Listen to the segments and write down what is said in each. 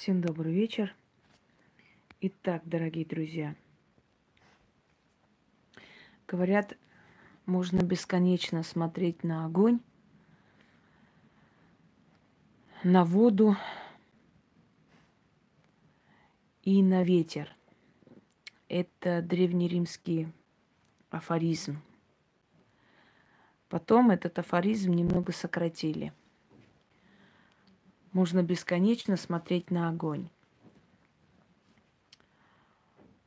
Всем добрый вечер. Итак, дорогие друзья, говорят, можно бесконечно смотреть на огонь, на воду и на ветер. Это древнеримский афоризм. Потом этот афоризм немного сократили – можно бесконечно смотреть на огонь.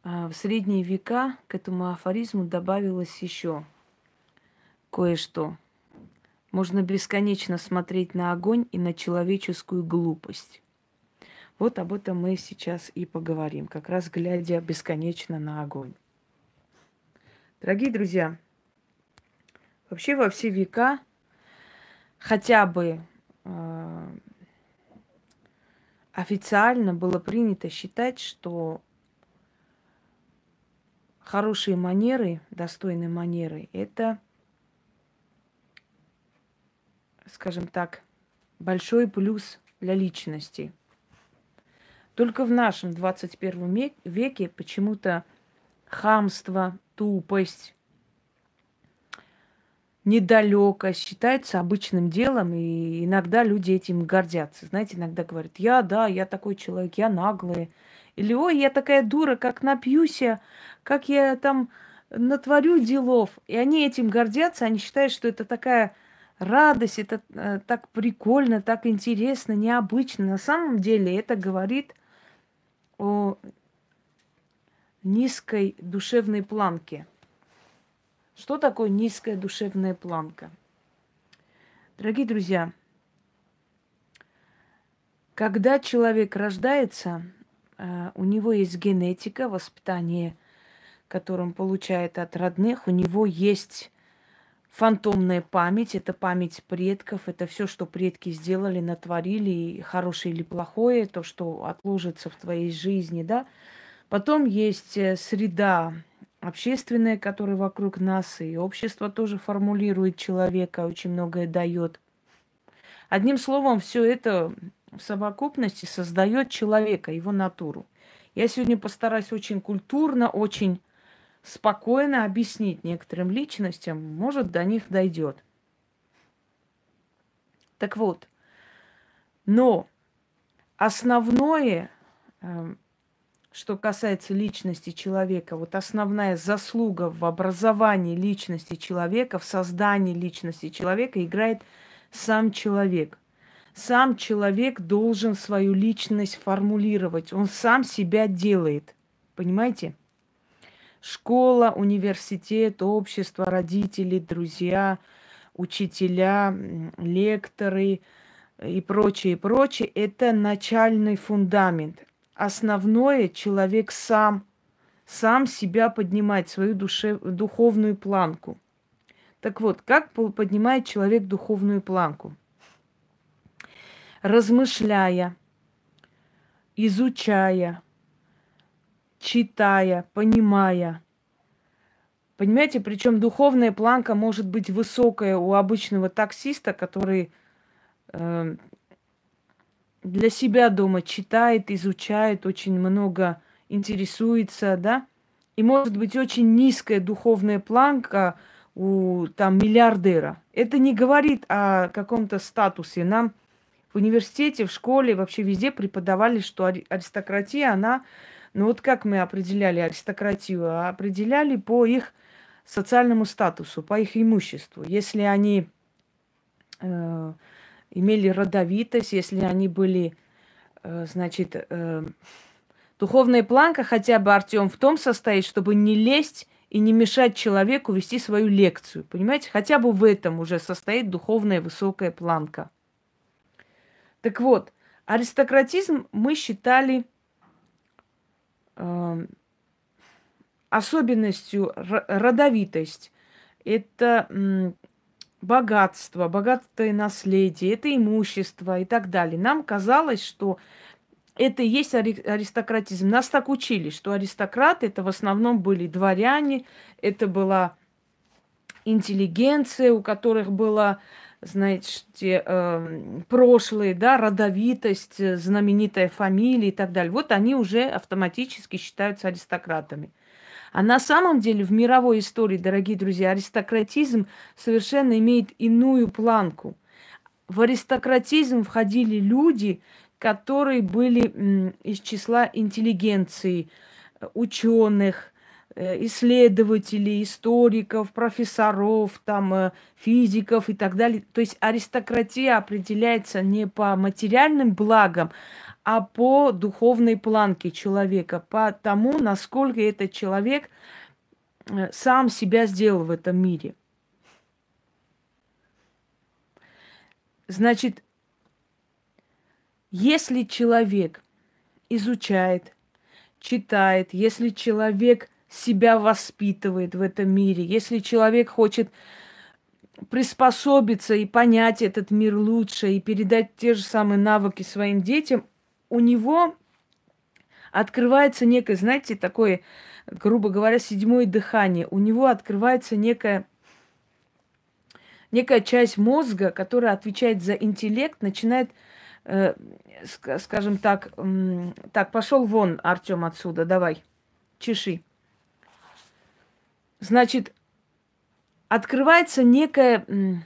А в средние века к этому афоризму добавилось еще кое-что. Можно бесконечно смотреть на огонь и на человеческую глупость. Вот об этом мы сейчас и поговорим, как раз глядя бесконечно на огонь. Дорогие друзья, вообще во все века хотя бы э, официально было принято считать, что хорошие манеры, достойные манеры, это, скажем так, большой плюс для личности. Только в нашем 21 веке почему-то хамство, тупость, недалеко, считается обычным делом, и иногда люди этим гордятся. Знаете, иногда говорят, я, да, я такой человек, я наглый. Или, ой, я такая дура, как напьюсь, как я там натворю делов. И они этим гордятся, они считают, что это такая радость, это э, так прикольно, так интересно, необычно. На самом деле это говорит о низкой душевной планке – что такое низкая душевная планка? Дорогие друзья, когда человек рождается, э, у него есть генетика, воспитание, которое он получает от родных, у него есть фантомная память, это память предков, это все, что предки сделали, натворили, хорошее или плохое, то, что отложится в твоей жизни, да. Потом есть э, среда общественное, которое вокруг нас, и общество тоже формулирует человека, очень многое дает. Одним словом, все это в совокупности создает человека, его натуру. Я сегодня постараюсь очень культурно, очень спокойно объяснить некоторым личностям, может, до них дойдет. Так вот, но основное, эм, что касается личности человека, вот основная заслуга в образовании личности человека, в создании личности человека играет сам человек. Сам человек должен свою личность формулировать. Он сам себя делает. Понимаете? Школа, университет, общество, родители, друзья, учителя, лекторы и прочее, прочее – это начальный фундамент основное человек сам, сам себя поднимает, свою душе, духовную планку. Так вот, как поднимает человек духовную планку? Размышляя, изучая, читая, понимая. Понимаете, причем духовная планка может быть высокая у обычного таксиста, который э, для себя дома читает, изучает, очень много интересуется, да, и может быть очень низкая духовная планка у там миллиардера. Это не говорит о каком-то статусе. Нам в университете, в школе, вообще везде преподавали, что аристократия, она, ну вот как мы определяли аристократию? Определяли по их социальному статусу, по их имуществу. Если они э, имели родовитость, если они были, э, значит, э, духовная планка хотя бы, Артем, в том состоит, чтобы не лезть и не мешать человеку вести свою лекцию. Понимаете, хотя бы в этом уже состоит духовная высокая планка. Так вот, аристократизм мы считали э, особенностью родовитость. Это богатство, богатое наследие, это имущество и так далее. Нам казалось, что это и есть аристократизм. Нас так учили, что аристократы это в основном были дворяне, это была интеллигенция, у которых было знаете, э, прошлые, да, родовитость, э, знаменитая фамилия и так далее. Вот они уже автоматически считаются аристократами. А на самом деле в мировой истории, дорогие друзья, аристократизм совершенно имеет иную планку. В аристократизм входили люди, которые были из числа интеллигенции, ученых, Э, исследователей, историков, профессоров, там, э, физиков и так далее. То есть аристократия определяется не по материальным благам, а по духовной планке человека, по тому, насколько этот человек э, сам себя сделал в этом мире. Значит, если человек изучает, читает, если человек себя воспитывает в этом мире, если человек хочет приспособиться и понять этот мир лучше и передать те же самые навыки своим детям, у него открывается некое, знаете, такое, грубо говоря, седьмое дыхание. У него открывается некая, некая часть мозга, которая отвечает за интеллект, начинает, э, скажем так, э, так, пошел вон, Артем, отсюда, давай, чеши. Значит, открывается некое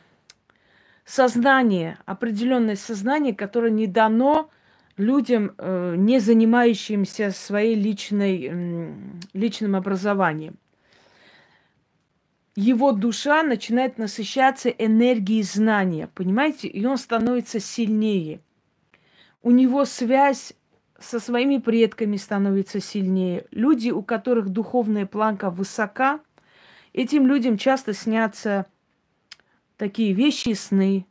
сознание, определенное сознание, которое не дано людям, э, не занимающимся своей личной, личным образованием. Его душа начинает насыщаться энергией знания, понимаете? И он становится сильнее. У него связь со своими предками становится сильнее. Люди, у которых духовная планка высока, Этим людям часто снятся такие вещи сны,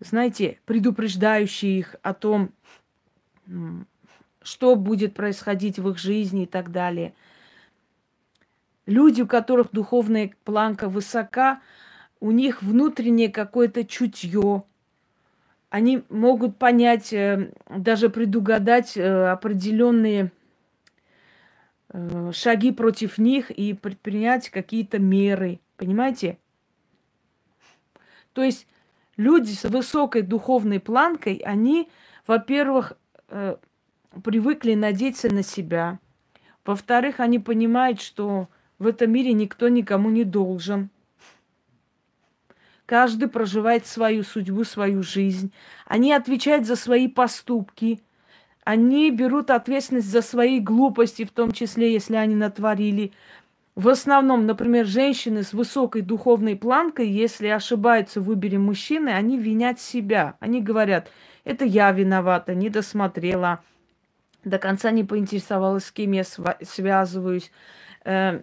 знаете, предупреждающие их о том, что будет происходить в их жизни и так далее. Люди, у которых духовная планка высока, у них внутреннее какое-то чутье. Они могут понять, э, даже предугадать э, определенные Э, шаги против них и предпринять какие-то меры. Понимаете? То есть люди с высокой духовной планкой, они, во-первых, э, привыкли надеяться на себя. Во-вторых, они понимают, что в этом мире никто никому не должен. Каждый проживает свою судьбу, свою жизнь. Они отвечают за свои поступки – они берут ответственность за свои глупости, в том числе, если они натворили. В основном, например, женщины с высокой духовной планкой, если ошибаются в выборе мужчины, они винят себя. Они говорят, это я виновата, не досмотрела, до конца не поинтересовалась, с кем я связываюсь. Э,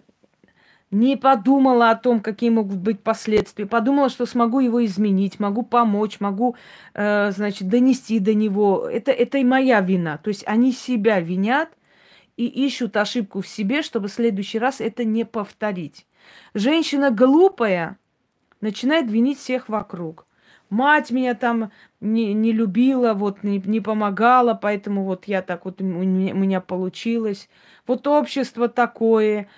не подумала о том, какие могут быть последствия. Подумала, что смогу его изменить, могу помочь, могу, э, значит, донести до него. Это, это и моя вина. То есть они себя винят и ищут ошибку в себе, чтобы в следующий раз это не повторить. Женщина глупая начинает винить всех вокруг. Мать меня там не, не любила, вот не, не помогала, поэтому вот я так вот у меня, получилось. Вот общество такое,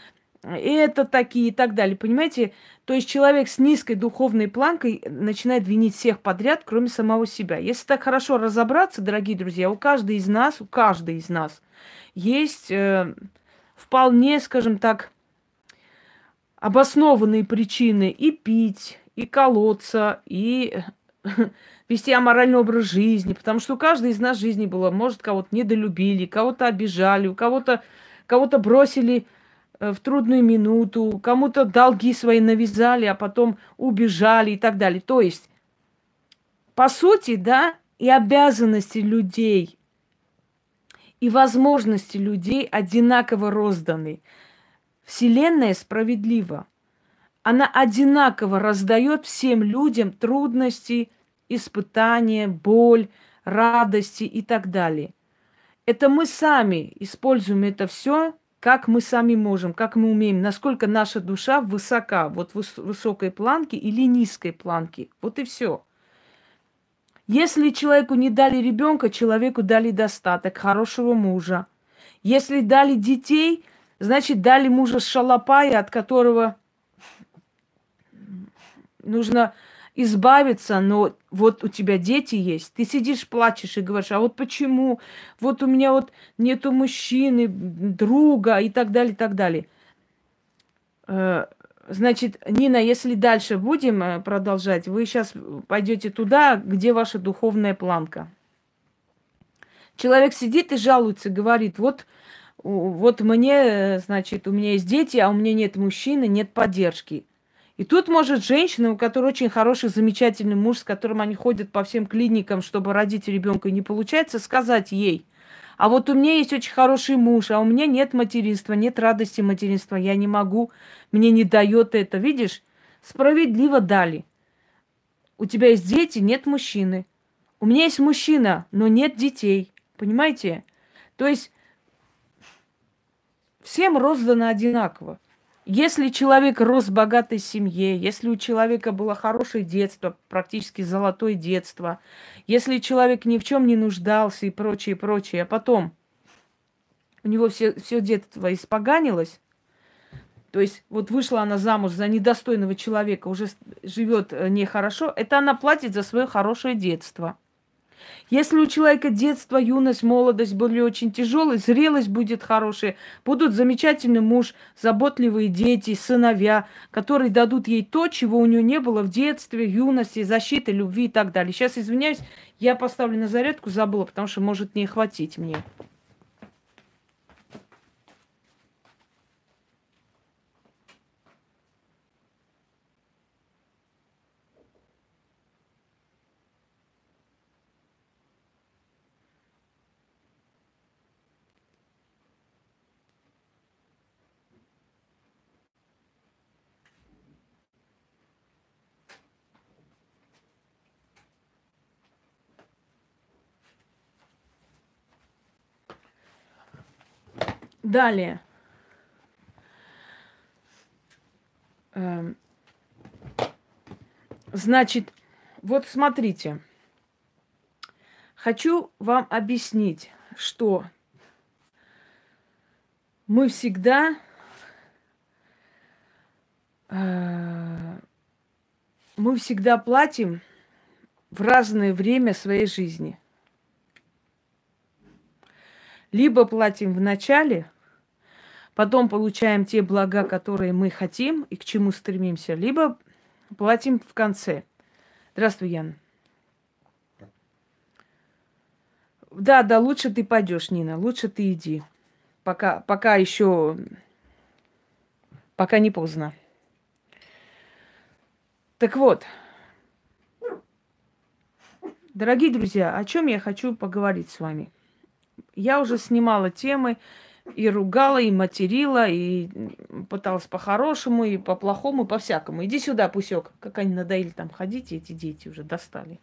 это такие и так далее. Понимаете? То есть человек с низкой духовной планкой начинает винить всех подряд, кроме самого себя. Если так хорошо разобраться, дорогие друзья, у каждой из нас, у каждой из нас есть э, вполне, скажем так, обоснованные причины и пить, и колоться, и вести аморальный образ жизни, потому что у каждой из нас жизни было, может, кого-то недолюбили, кого-то обижали, у кого-то кого-то бросили Э, в трудную минуту, кому-то долги свои навязали, а потом убежали и так далее. То есть, по сути, да, и обязанности людей, и возможности людей одинаково розданы. Вселенная справедлива. Она одинаково раздает всем людям трудности, испытания, боль, радости и так далее. Это мы сами используем это все как мы сами можем, как мы умеем, насколько наша душа высока, вот в высокой планке или низкой планке. Вот и все. Если человеку не дали ребенка, человеку дали достаток, хорошего мужа. Если дали детей, значит, дали мужа шалопая, от которого нужно избавиться, но вот у тебя дети есть. Ты сидишь, плачешь и говоришь, а вот почему? Вот у меня вот нету мужчины, друга и так далее, и так далее. Э, значит, Нина, если дальше будем э, продолжать, вы сейчас пойдете туда, где ваша духовная планка. Человек сидит и жалуется, говорит, вот, вот мне, э, значит, у меня есть дети, а у меня нет мужчины, нет поддержки. И тут может женщина, у которой очень хороший, замечательный муж, с которым они ходят по всем клиникам, чтобы родить ребенка, и не получается, сказать ей, а вот у меня есть очень хороший муж, а у меня нет материнства, нет радости материнства, я не могу, мне не дает это. Видишь, справедливо дали. У тебя есть дети, нет мужчины. У меня есть мужчина, но нет детей. Понимаете? То есть всем роздано одинаково. Если человек рос в богатой семье, если у человека было хорошее детство, практически золотое детство, если человек ни в чем не нуждался и прочее, прочее, а потом у него все, все детство испоганилось, то есть вот вышла она замуж за недостойного человека, уже живет э, нехорошо, это она платит за свое хорошее детство – если у человека детство, юность, молодость были очень тяжелые, зрелость будет хорошая, будут замечательный муж, заботливые дети, сыновья, которые дадут ей то, чего у нее не было в детстве, юности, защиты, любви и так далее. Сейчас, извиняюсь, я поставлю на зарядку, забыла, потому что может не хватить мне. Далее. Эм, значит, вот смотрите. Хочу вам объяснить, что мы всегда э, мы всегда платим в разное время своей жизни. Либо платим в начале, потом получаем те блага, которые мы хотим и к чему стремимся, либо платим в конце. Здравствуй, Ян. Да, да, лучше ты пойдешь, Нина, лучше ты иди. Пока, пока еще, пока не поздно. Так вот, дорогие друзья, о чем я хочу поговорить с вами – я уже снимала темы и ругала, и материла, и пыталась по-хорошему, и по-плохому, и по-всякому. Иди сюда, Пусек. Как они надоели там ходить, эти дети уже достали.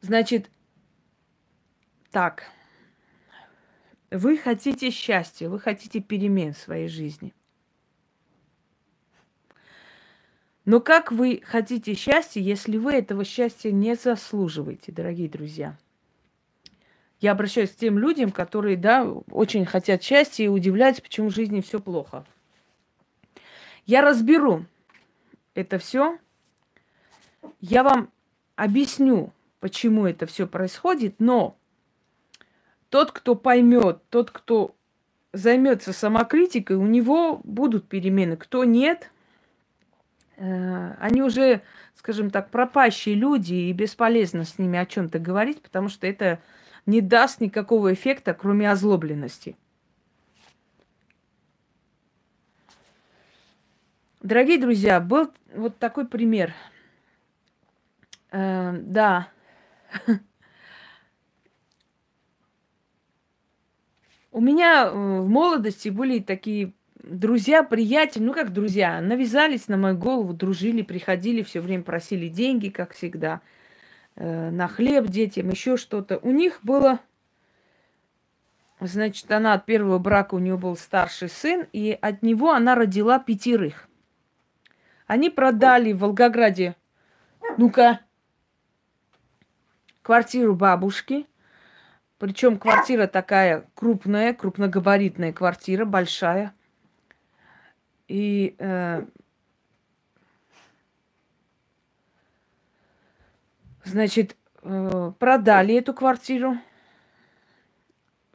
Значит, так. Вы хотите счастья, вы хотите перемен в своей жизни – Но как вы хотите счастья, если вы этого счастья не заслуживаете, дорогие друзья? Я обращаюсь к тем людям, которые, да, очень хотят счастья и удивляются, почему в жизни все плохо. Я разберу это все. Я вам объясню, почему это все происходит, но тот, кто поймет, тот, кто займется самокритикой, у него будут перемены. Кто нет, Э, они уже, скажем так, пропащие люди, и бесполезно с ними о чем-то говорить, потому что это не даст никакого эффекта, кроме озлобленности. Дорогие друзья, был вот такой пример. Э, да. У меня в молодости были такие друзья, приятели, ну как друзья, навязались на мою голову, дружили, приходили, все время просили деньги, как всегда, э, на хлеб детям, еще что-то. У них было, значит, она от первого брака, у нее был старший сын, и от него она родила пятерых. Они продали в Волгограде, ну-ка, квартиру бабушки, причем квартира такая крупная, крупногабаритная квартира, большая – и э, Значит, э, продали эту квартиру.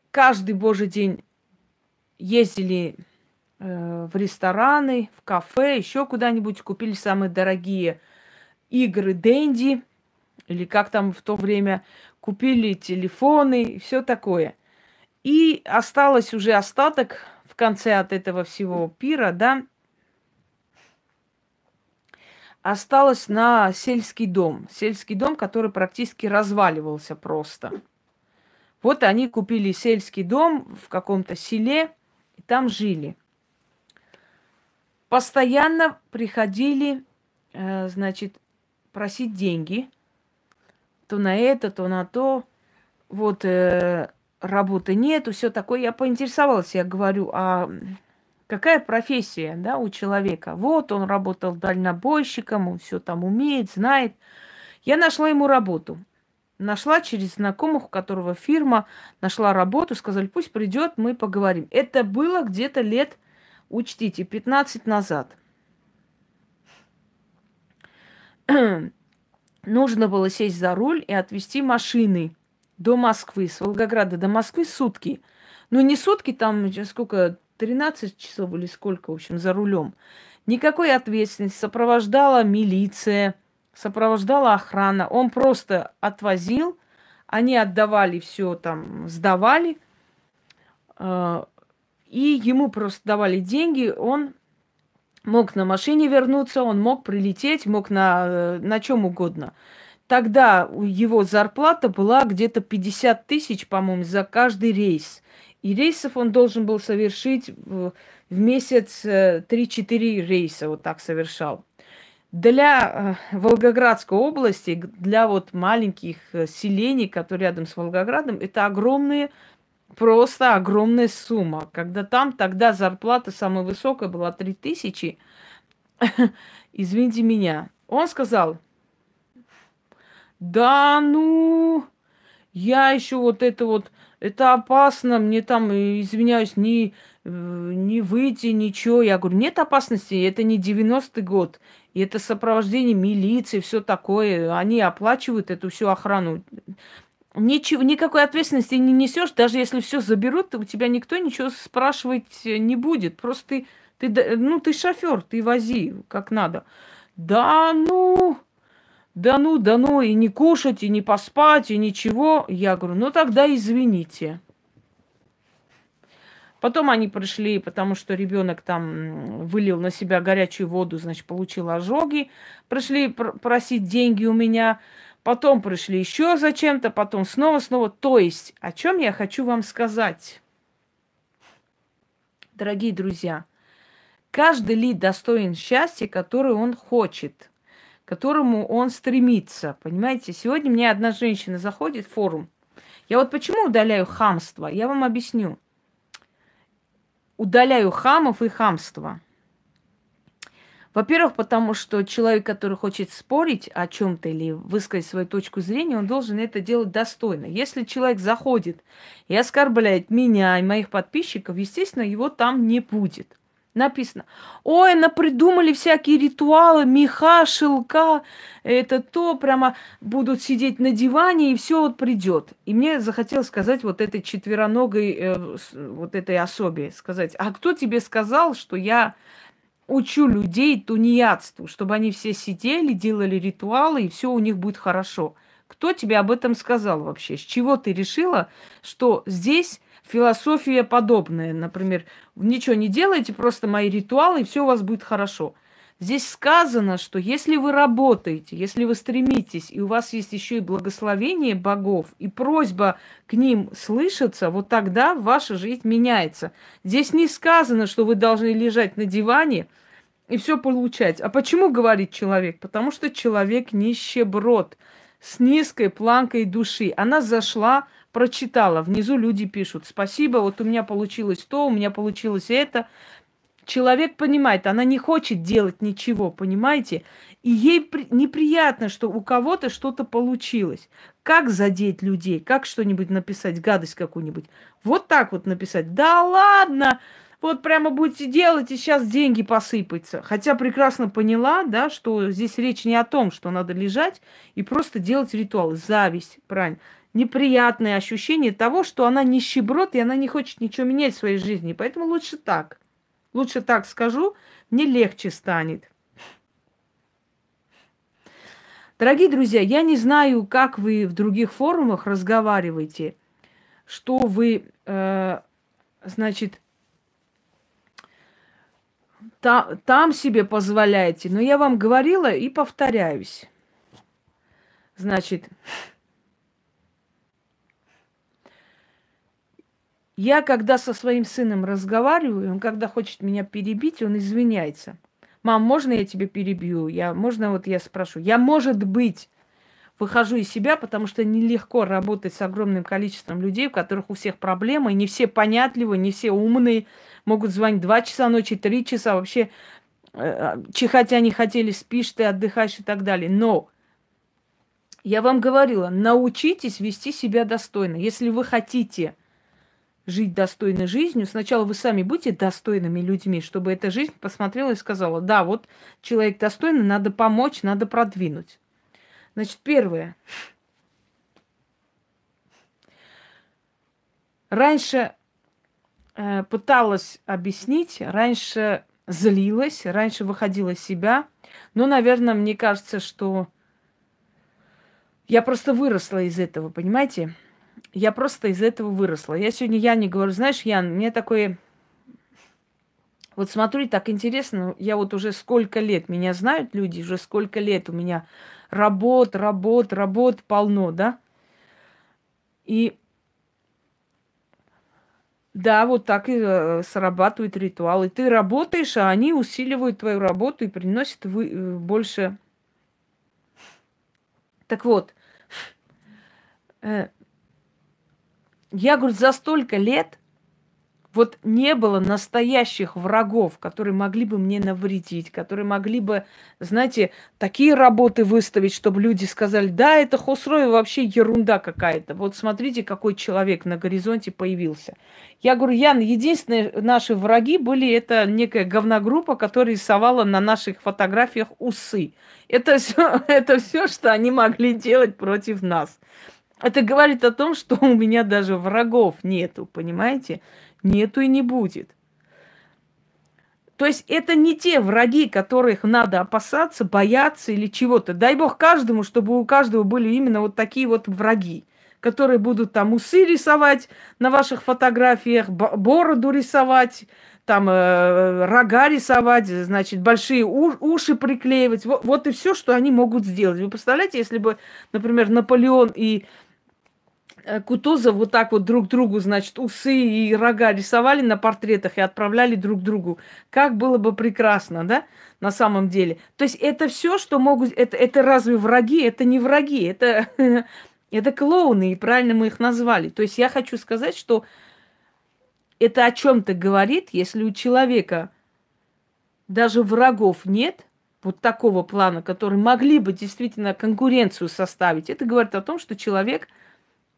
Каждый божий день ездили э, в рестораны, в кафе, еще куда-нибудь, купили самые дорогие игры Дэнди, или как там в то время, купили телефоны и все такое. И осталось уже остаток в конце от этого всего пира, да, осталось на сельский дом. Сельский дом, который практически разваливался просто. Вот они купили сельский дом в каком-то селе, и там жили. Постоянно приходили, э, значит, просить деньги. То на это, то на то. Вот э, работы нету, все такое. Я поинтересовалась, я говорю, а какая профессия, да, у человека? Вот он работал дальнобойщиком, он все там умеет, знает. Я нашла ему работу. Нашла через знакомых, у которого фирма, нашла работу, сказали, пусть придет, мы поговорим. Это было где-то лет, учтите, 15 назад. Нужно было сесть за руль и отвезти машины до Москвы, с Волгограда до Москвы сутки. Ну, не сутки, там сколько, 13 часов или сколько, в общем, за рулем. Никакой ответственности. Сопровождала милиция, сопровождала охрана. Он просто отвозил, они отдавали все там, сдавали. Э, и ему просто давали деньги, он мог на машине вернуться, он мог прилететь, мог на, на чем угодно. Тогда его зарплата была где-то 50 тысяч, по-моему, за каждый рейс. И рейсов он должен был совершить в, месяц 3-4 э, рейса, вот так совершал. Для э, Волгоградской области, для вот маленьких э, селений, которые рядом с Волгоградом, это огромные, просто огромная сумма. Когда там тогда зарплата самая высокая была 3000, извините меня. Он сказал, да, ну, я еще вот это вот, это опасно, мне там, э, извиняюсь, не, э, не выйти, ничего. Я говорю, нет опасности, это не 90-й год, и это сопровождение милиции, все такое. Они оплачивают эту всю охрану. Ничего, никакой ответственности не несешь, даже если все заберут, у тебя никто ничего спрашивать не будет. Просто ты, ты, ну, ты шофер, ты вози как надо. Да, ну, да ну, да ну, и не кушать, и не поспать, и ничего. Я говорю, ну тогда извините. Потом они пришли, потому что ребенок там вылил на себя горячую воду, значит, получил ожоги. Пришли пр- просить деньги у меня. Потом пришли еще зачем-то, потом снова, снова. То есть, о чем я хочу вам сказать? Дорогие друзья, каждый ли достоин счастья, которое он хочет – которому он стремится. Понимаете, сегодня мне одна женщина заходит в форум. Я вот почему удаляю хамство? Я вам объясню. Удаляю хамов и хамство. Во-первых, потому что человек, который хочет спорить о чем-то или высказать свою точку зрения, он должен это делать достойно. Если человек заходит и оскорбляет меня и моих подписчиков, естественно, его там не будет написано. Ой, напридумали всякие ритуалы, меха, шелка, это то, прямо будут сидеть на диване, и все вот придет. И мне захотелось сказать вот этой четвероногой, э, вот этой особе, сказать, а кто тебе сказал, что я учу людей тунеядству, чтобы они все сидели, делали ритуалы, и все у них будет хорошо. Кто тебе об этом сказал вообще? С чего ты решила, что здесь философия подобная. Например, ничего не делайте, просто мои ритуалы, и все у вас будет хорошо. Здесь сказано, что если вы работаете, если вы стремитесь, и у вас есть еще и благословение богов, и просьба к ним слышаться, вот тогда ваша жизнь меняется. Здесь не сказано, что вы должны лежать на диване и все получать. А почему говорит человек? Потому что человек нищеброд с низкой планкой души. Она зашла прочитала. Внизу люди пишут, спасибо, вот у меня получилось то, у меня получилось это. Человек понимает, она не хочет делать ничего, понимаете? И ей при- неприятно, что у кого-то что-то получилось. Как задеть людей? Как что-нибудь написать, гадость какую-нибудь? Вот так вот написать. Да ладно, вот прямо будете делать, и сейчас деньги посыпятся. Хотя прекрасно поняла, да, что здесь речь не о том, что надо лежать и просто делать ритуал. Зависть, правильно. Неприятное ощущение того, что она нищеброд, и она не хочет ничего менять в своей жизни. Поэтому лучше так. Лучше так скажу, мне легче станет. Дорогие друзья, я не знаю, как вы в других форумах разговариваете, что вы, э, значит, та, там себе позволяете. Но я вам говорила и повторяюсь. Значит, я когда со своим сыном разговариваю, он когда хочет меня перебить, он извиняется – мам, можно я тебе перебью? Я, можно вот я спрошу? Я, может быть, выхожу из себя, потому что нелегко работать с огромным количеством людей, у которых у всех проблемы, не все понятливы, не все умные, могут звонить два часа ночи, три часа, вообще э, чихать они хотели, спишь ты, отдыхаешь и так далее. Но я вам говорила, научитесь вести себя достойно. Если вы хотите жить достойной жизнью, сначала вы сами будьте достойными людьми, чтобы эта жизнь посмотрела и сказала, да, вот человек достойный, надо помочь, надо продвинуть. Значит, первое. Раньше э, пыталась объяснить, раньше злилась, раньше выходила из себя. Но, наверное, мне кажется, что я просто выросла из этого, понимаете? Я просто из этого выросла. Я сегодня Яне говорю, знаешь, Ян, мне такое... Вот смотри, так интересно, я вот уже сколько лет, меня знают люди, уже сколько лет у меня работ, работ, работ полно, да? И да, вот так и э, срабатывают ритуалы. Ты работаешь, а они усиливают твою работу и приносят вы, э, больше. Так вот, э, я, говорю, за столько лет вот не было настоящих врагов, которые могли бы мне навредить, которые могли бы, знаете, такие работы выставить, чтобы люди сказали, да, это Хосрой вообще ерунда какая-то. Вот смотрите, какой человек на горизонте появился. Я говорю, Ян, единственные наши враги были это некая говногруппа, которая рисовала на наших фотографиях усы. Это все, это все, что они могли делать против нас. Это говорит о том, что у меня даже врагов нету, понимаете? Нету и не будет. То есть это не те враги, которых надо опасаться, бояться или чего-то. Дай бог каждому, чтобы у каждого были именно вот такие вот враги, которые будут там усы рисовать на ваших фотографиях, бороду рисовать, там э, рога рисовать, значит, большие уши приклеивать. Вот, вот и все, что они могут сделать. Вы представляете, если бы, например, Наполеон и Кутузов вот так вот друг другу, значит, усы и рога рисовали на портретах и отправляли друг другу. Как было бы прекрасно, да, на самом деле. То есть это все, что могут... Это, это разве враги? Это не враги, это, это клоуны, и правильно мы их назвали. То есть я хочу сказать, что это о чем-то говорит, если у человека даже врагов нет, вот такого плана, которые могли бы действительно конкуренцию составить. Это говорит о том, что человек –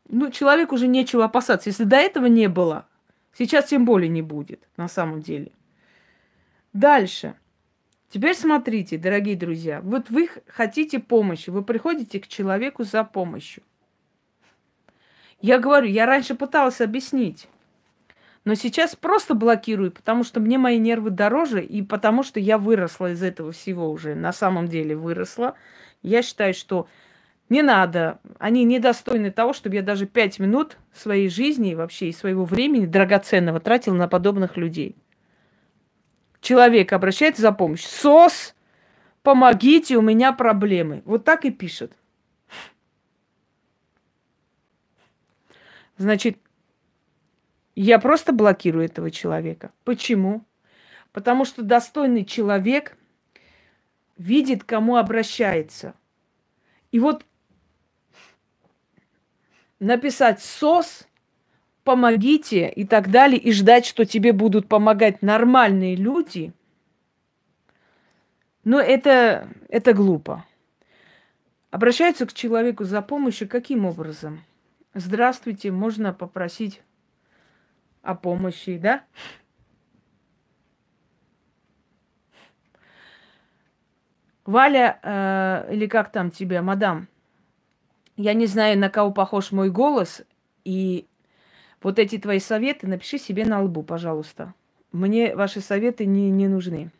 ну, человеку уже нечего опасаться. Если до этого не было, сейчас тем более не будет, на самом деле. Дальше. Теперь смотрите, дорогие друзья. Вот вы хотите помощи, вы приходите к человеку за помощью. Я говорю, я раньше пыталась объяснить, но сейчас просто блокирую, потому что мне мои нервы дороже, и потому что я выросла из этого всего уже. На самом деле выросла. Я считаю, что не надо. Они недостойны того, чтобы я даже пять минут своей жизни вообще и своего времени драгоценного тратил на подобных людей. Человек обращается за помощью. СОС, помогите, у меня проблемы. Вот так и пишет. Значит, я просто блокирую этого человека. Почему? Потому что достойный человек видит, кому обращается. И вот написать сос, помогите и так далее, и ждать, что тебе будут помогать нормальные люди, но это, это глупо. Обращаются к человеку за помощью каким образом? Здравствуйте, можно попросить о помощи, да? Валя, э, или как там тебя, мадам, я не знаю, на кого похож мой голос, и вот эти твои советы напиши себе на лбу, пожалуйста. Мне ваши советы не, не нужны.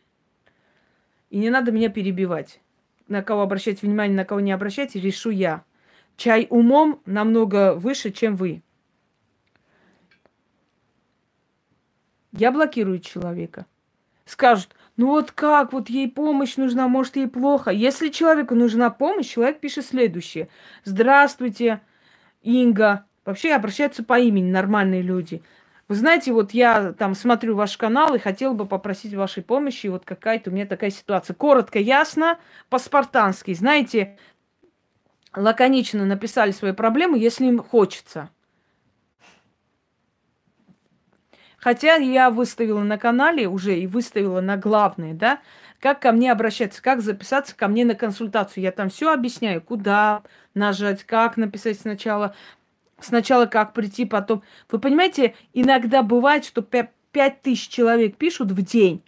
И не надо меня перебивать. На кого обращать внимание, на кого не обращать, решу я. Чай умом намного выше, чем вы. Я блокирую человека. Скажут, ну вот как, вот ей помощь нужна, может ей плохо. Если человеку нужна помощь, человек пишет следующее. Здравствуйте, Инга. Вообще обращаются по имени нормальные люди. Вы знаете, вот я там смотрю ваш канал и хотел бы попросить вашей помощи. Вот какая-то у меня такая ситуация. Коротко, ясно, по-спартански. Знаете, лаконично написали свои проблемы, если им хочется. Хотя я выставила на канале уже и выставила на главные, да, как ко мне обращаться, как записаться ко мне на консультацию. Я там все объясняю, куда нажать, как написать сначала, сначала как прийти, потом. Вы понимаете, иногда бывает, что 5 тысяч человек пишут в день,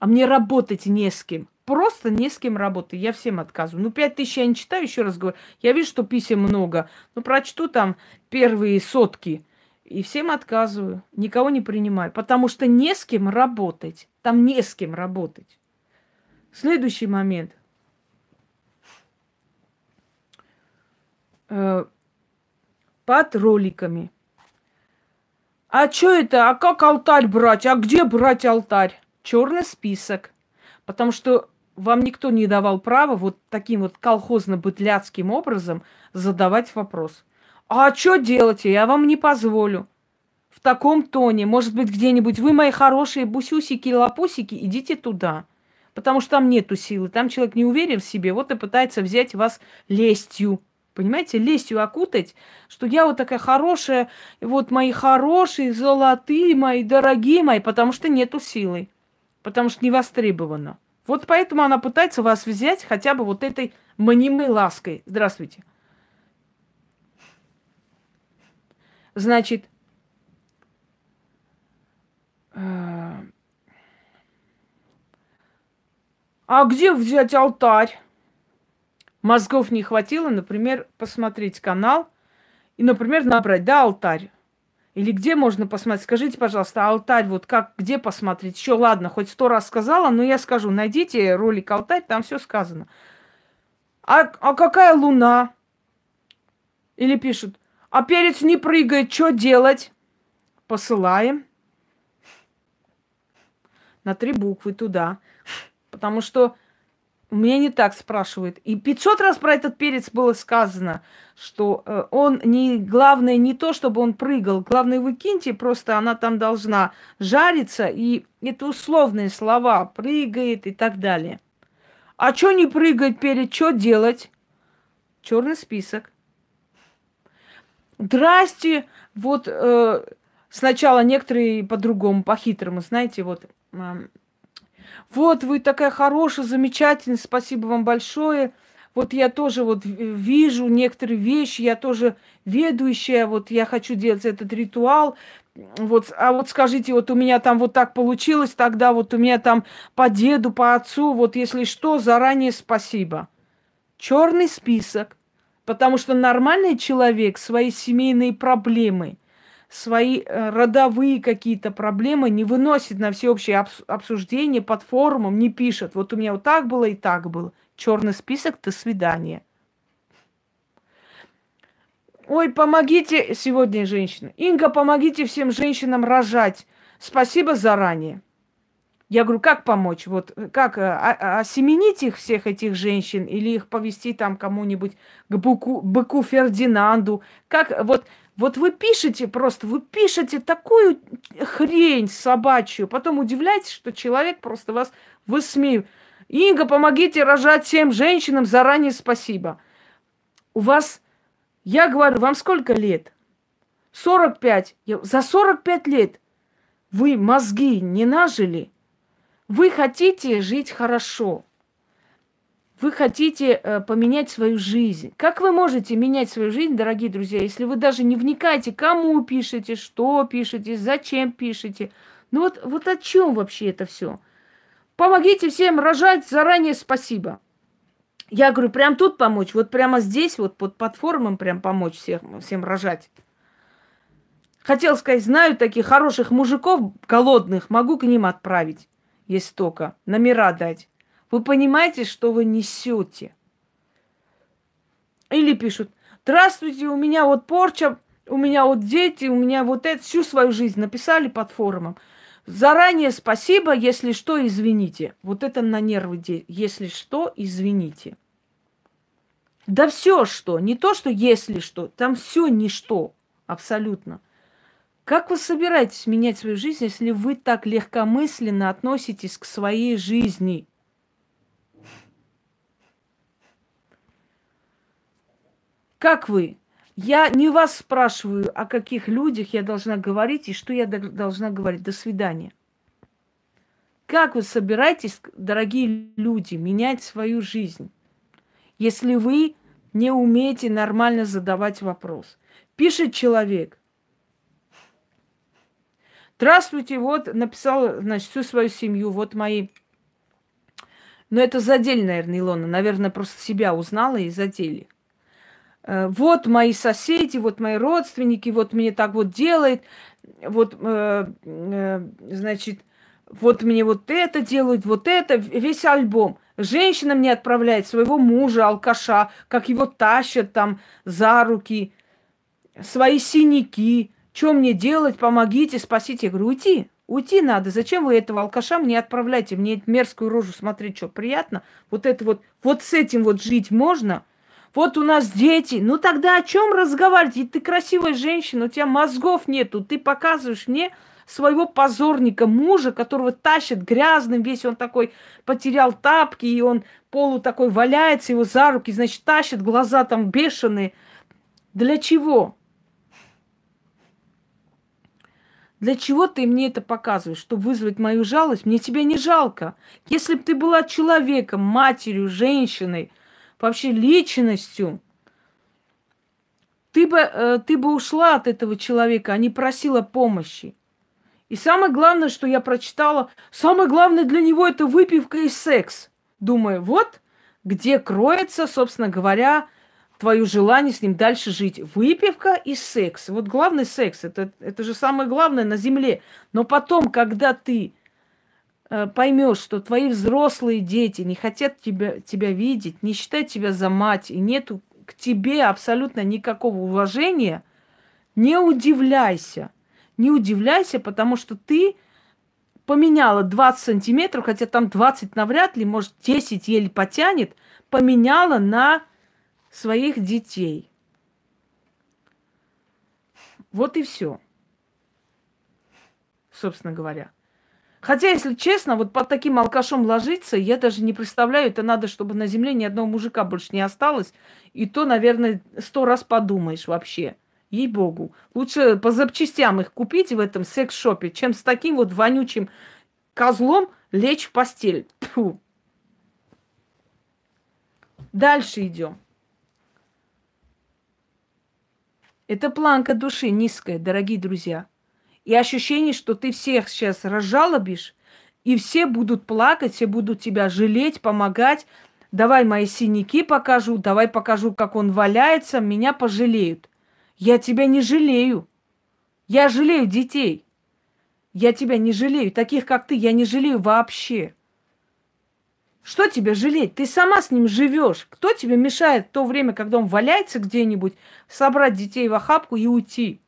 а мне работать не с кем. Просто не с кем работать. Я всем отказываю. Ну, пять тысяч я не читаю, еще раз говорю. Я вижу, что писем много. Ну, прочту там первые сотки – и всем отказываю, никого не принимаю, потому что не с кем работать. Там не с кем работать. Следующий момент. Э, под роликами. А что это? А как алтарь брать? А где брать алтарь? Черный список. Потому что вам никто не давал права вот таким вот колхозно-бытляцким образом задавать вопрос. А что делать? Я вам не позволю. В таком тоне, может быть, где-нибудь вы, мои хорошие бусюсики лапусики, идите туда. Потому что там нету силы. Там человек не уверен в себе, вот и пытается взять вас лестью. Понимаете, лестью окутать, что я вот такая хорошая, вот мои хорошие, золотые мои, дорогие мои, потому что нету силы. Потому что не востребовано. Вот поэтому она пытается вас взять хотя бы вот этой мнимой лаской. Здравствуйте. Значит, э, а где взять алтарь? Мозгов не хватило, например, посмотреть канал и, например, набрать, да, алтарь. Или где можно посмотреть? Скажите, пожалуйста, алтарь, вот как, где посмотреть? Еще, ладно, хоть сто раз сказала, но я скажу, найдите ролик алтарь, там все сказано. А, а какая луна? Или пишут, а перец не прыгает, что делать? Посылаем на три буквы туда. Потому что меня не так спрашивают. И 500 раз про этот перец было сказано, что э, он не... Главное не то, чтобы он прыгал. Главное, выкиньте, просто она там должна жариться. И это условные слова. Прыгает и так далее. А что не прыгает перец? Что делать? Черный список. Здрасте, вот э, сначала некоторые по-другому, по-хитрому, знаете, вот, э, вот вы такая хорошая, замечательная, спасибо вам большое. Вот я тоже вот вижу некоторые вещи, я тоже ведущая, вот я хочу делать этот ритуал. Вот, а вот скажите, вот у меня там вот так получилось, тогда вот у меня там по деду, по отцу, вот если что, заранее спасибо. Черный список. Потому что нормальный человек свои семейные проблемы, свои э, родовые какие-то проблемы не выносит на всеобщее обсуждение под форумом, не пишет. Вот у меня вот так было и так было. Черный список, до свидания. Ой, помогите сегодня женщина. Инга, помогите всем женщинам рожать. Спасибо заранее. Я говорю, как помочь? Вот э, как а, а, осеменить их, всех этих женщин, или их повести там кому-нибудь к быку, быку Фердинанду? Как вот, вот вы пишете просто, вы пишете такую хрень собачью, потом удивляетесь, что человек просто вас высмеивает. Инга, помогите рожать всем женщинам, заранее спасибо. У вас, я говорю, вам сколько лет? 45. За 45 лет вы мозги не нажили – вы хотите жить хорошо. Вы хотите э, поменять свою жизнь. Как вы можете менять свою жизнь, дорогие друзья, если вы даже не вникаете, кому пишете, что пишете, зачем пишете? Ну вот, вот о чем вообще это все? Помогите всем рожать, заранее спасибо. Я говорю, прям тут помочь, вот прямо здесь, вот под платформам прям помочь всем, всем рожать. Хотел сказать, знаю таких хороших мужиков, голодных, могу к ним отправить, есть только, номера дать. Вы понимаете, что вы несете? Или пишут, здравствуйте, у меня вот порча, у меня вот дети, у меня вот это, всю свою жизнь написали под форумом. Заранее спасибо, если что, извините. Вот это на нервы, если что, извините. Да все что, не то, что если что, там все ничто, абсолютно. Как вы собираетесь менять свою жизнь, если вы так легкомысленно относитесь к своей жизни? Как вы? Я не вас спрашиваю, о каких людях я должна говорить и что я должна говорить. До свидания. Как вы собираетесь, дорогие люди, менять свою жизнь, если вы не умеете нормально задавать вопрос? Пишет человек. Здравствуйте, вот написал, значит, всю свою семью, вот мои... Но это задели, наверное, Илона. Наверное, просто себя узнала и задели. Э, вот мои соседи, вот мои родственники, вот мне так вот делает, вот, э, э, значит, вот мне вот это делают, вот это, весь альбом. Женщина мне отправляет своего мужа, алкаша, как его тащат там за руки, свои синяки. Что мне делать? Помогите, спасите. Я говорю, уйти. Уйти надо. Зачем вы этого алкаша мне отправляете? Мне мерзкую рожу смотреть, что приятно? Вот это вот, вот с этим вот жить можно – вот у нас дети. Ну тогда о чем разговаривать? И ты красивая женщина, у тебя мозгов нету. Ты показываешь мне своего позорника, мужа, которого тащит грязным весь, он такой потерял тапки, и он полу такой валяется, его за руки, значит, тащит, глаза там бешеные. Для чего? Для чего ты мне это показываешь? Чтобы вызвать мою жалость? Мне тебя не жалко. Если бы ты была человеком, матерью, женщиной – вообще личностью, ты бы, э, ты бы ушла от этого человека, а не просила помощи. И самое главное, что я прочитала, самое главное для него это выпивка и секс. Думаю, вот где кроется, собственно говоря, твое желание с ним дальше жить. Выпивка и секс. Вот главный секс, это, это же самое главное на земле. Но потом, когда ты Э, поймешь, что твои взрослые дети не хотят тебя, тебя видеть, не считают тебя за мать, и нету к тебе абсолютно никакого уважения, не удивляйся. Не удивляйся, потому что ты поменяла 20 сантиметров, хотя там 20 навряд ли, может 10 еле потянет, поменяла на своих детей. Вот и все. Собственно говоря. Хотя, если честно, вот под таким алкашом ложиться, я даже не представляю, это надо, чтобы на земле ни одного мужика больше не осталось. И то, наверное, сто раз подумаешь вообще. Ей-богу. Лучше по запчастям их купить в этом секс-шопе, чем с таким вот вонючим козлом лечь в постель. Фу. Дальше идем. Это планка души низкая, дорогие друзья и ощущение, что ты всех сейчас разжалобишь, и все будут плакать, все будут тебя жалеть, помогать. Давай мои синяки покажу, давай покажу, как он валяется, меня пожалеют. Я тебя не жалею. Я жалею детей. Я тебя не жалею. Таких, как ты, я не жалею вообще. Что тебе жалеть? Ты сама с ним живешь. Кто тебе мешает в то время, когда он валяется где-нибудь, собрать детей в охапку и уйти?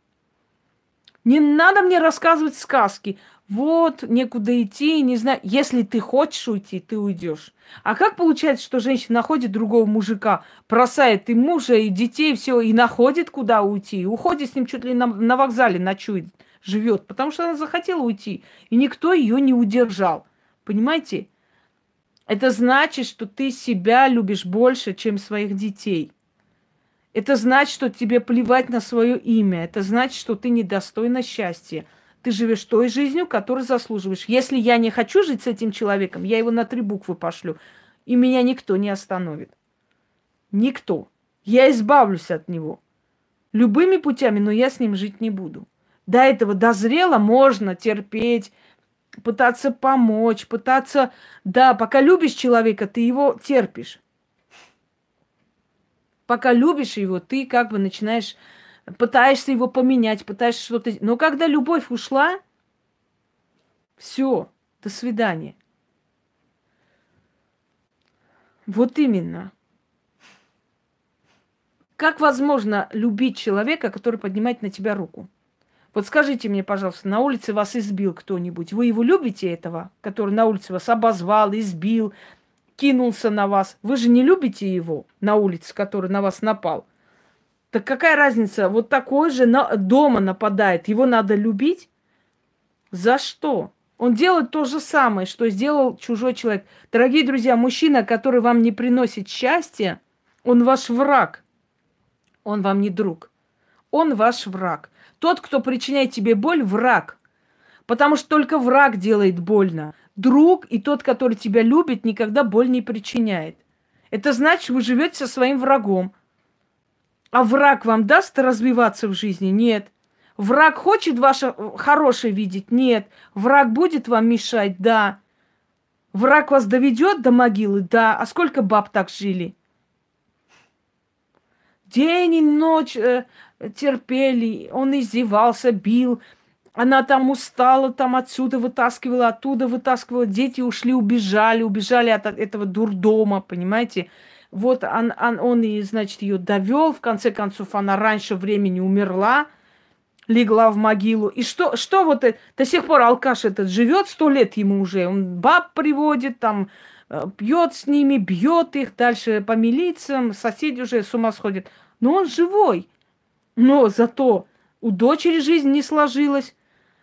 Не надо мне рассказывать сказки. Вот, некуда идти, не знаю. Если ты хочешь уйти, ты уйдешь. А как получается, что женщина находит другого мужика, бросает и мужа, и детей, все, и находит, куда уйти, и уходит с ним чуть ли на, на вокзале ночует, живет, потому что она захотела уйти, и никто ее не удержал. Понимаете? Это значит, что ты себя любишь больше, чем своих детей. Это значит, что тебе плевать на свое имя. Это значит, что ты недостойна счастья. Ты живешь той жизнью, которую заслуживаешь. Если я не хочу жить с этим человеком, я его на три буквы пошлю. И меня никто не остановит. Никто. Я избавлюсь от него. Любыми путями, но я с ним жить не буду. До этого дозрело, можно терпеть, пытаться помочь, пытаться... Да, пока любишь человека, ты его терпишь. Пока любишь его, ты как бы начинаешь, пытаешься его поменять, пытаешься что-то... Но когда любовь ушла, все, до свидания. Вот именно. Как возможно любить человека, который поднимает на тебя руку? Вот скажите мне, пожалуйста, на улице вас избил кто-нибудь. Вы его любите, этого, который на улице вас обозвал, избил, кинулся на вас? Вы же не любите его на улице, который на вас напал. Так какая разница? Вот такой же на, дома нападает. Его надо любить? За что? Он делает то же самое, что сделал чужой человек. Дорогие друзья, мужчина, который вам не приносит счастья, он ваш враг. Он вам не друг. Он ваш враг. Тот, кто причиняет тебе боль, враг. Потому что только враг делает больно. Друг и тот, который тебя любит, никогда боль не причиняет. Это значит, вы живете со своим врагом. А враг вам даст развиваться в жизни? Нет. Враг хочет ваше хорошее видеть? Нет. Враг будет вам мешать? Да. Враг вас доведет до могилы? Да. А сколько баб так жили? День и ночь э, терпели, он издевался, бил. Она там устала, там отсюда вытаскивала, оттуда вытаскивала. Дети ушли, убежали, убежали от этого дурдома, понимаете? Вот он, он, он и, значит, ее довел. В конце концов, она раньше времени умерла, легла в могилу. И что, что вот это, до сих пор алкаш этот живет, сто лет ему уже. Он баб приводит, там, э, пьет с ними, бьет их, дальше по милициям, соседи уже с ума сходят. Но он живой. Но зато у дочери жизнь не сложилась,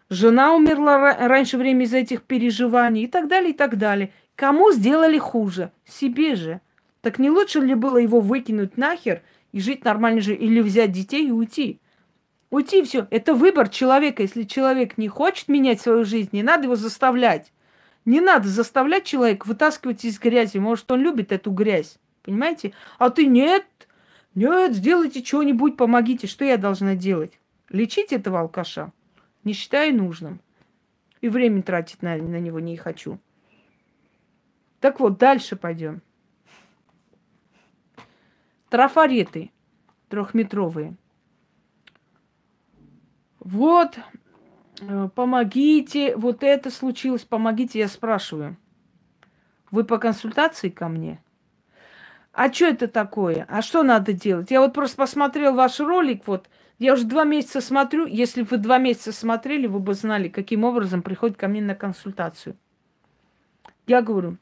жена умерла раньше времени из-за этих переживаний и так далее, и так далее. Кому сделали хуже? Себе же. Так не лучше ли было его выкинуть нахер и жить нормально же, или взять детей и уйти? Уйти все. Это выбор человека. Если человек не хочет менять свою жизнь, не надо его заставлять. Не надо заставлять человека вытаскивать из грязи. Может, он любит эту грязь. Понимаете? А ты нет, нет, сделайте что-нибудь, помогите. Что я должна делать? Лечить этого алкаша? Не считаю нужным. И время тратить на, на него не хочу. Так вот, дальше пойдем. Трафареты трехметровые. Вот, э, помогите, вот это случилось, помогите, я спрашиваю. Вы по консультации ко мне? А что это такое? А что надо делать? Я вот просто посмотрел ваш ролик, вот, я уже два месяца смотрю. Если бы вы два месяца смотрели, вы бы знали, каким образом приходит ко мне на консультацию. Я говорю,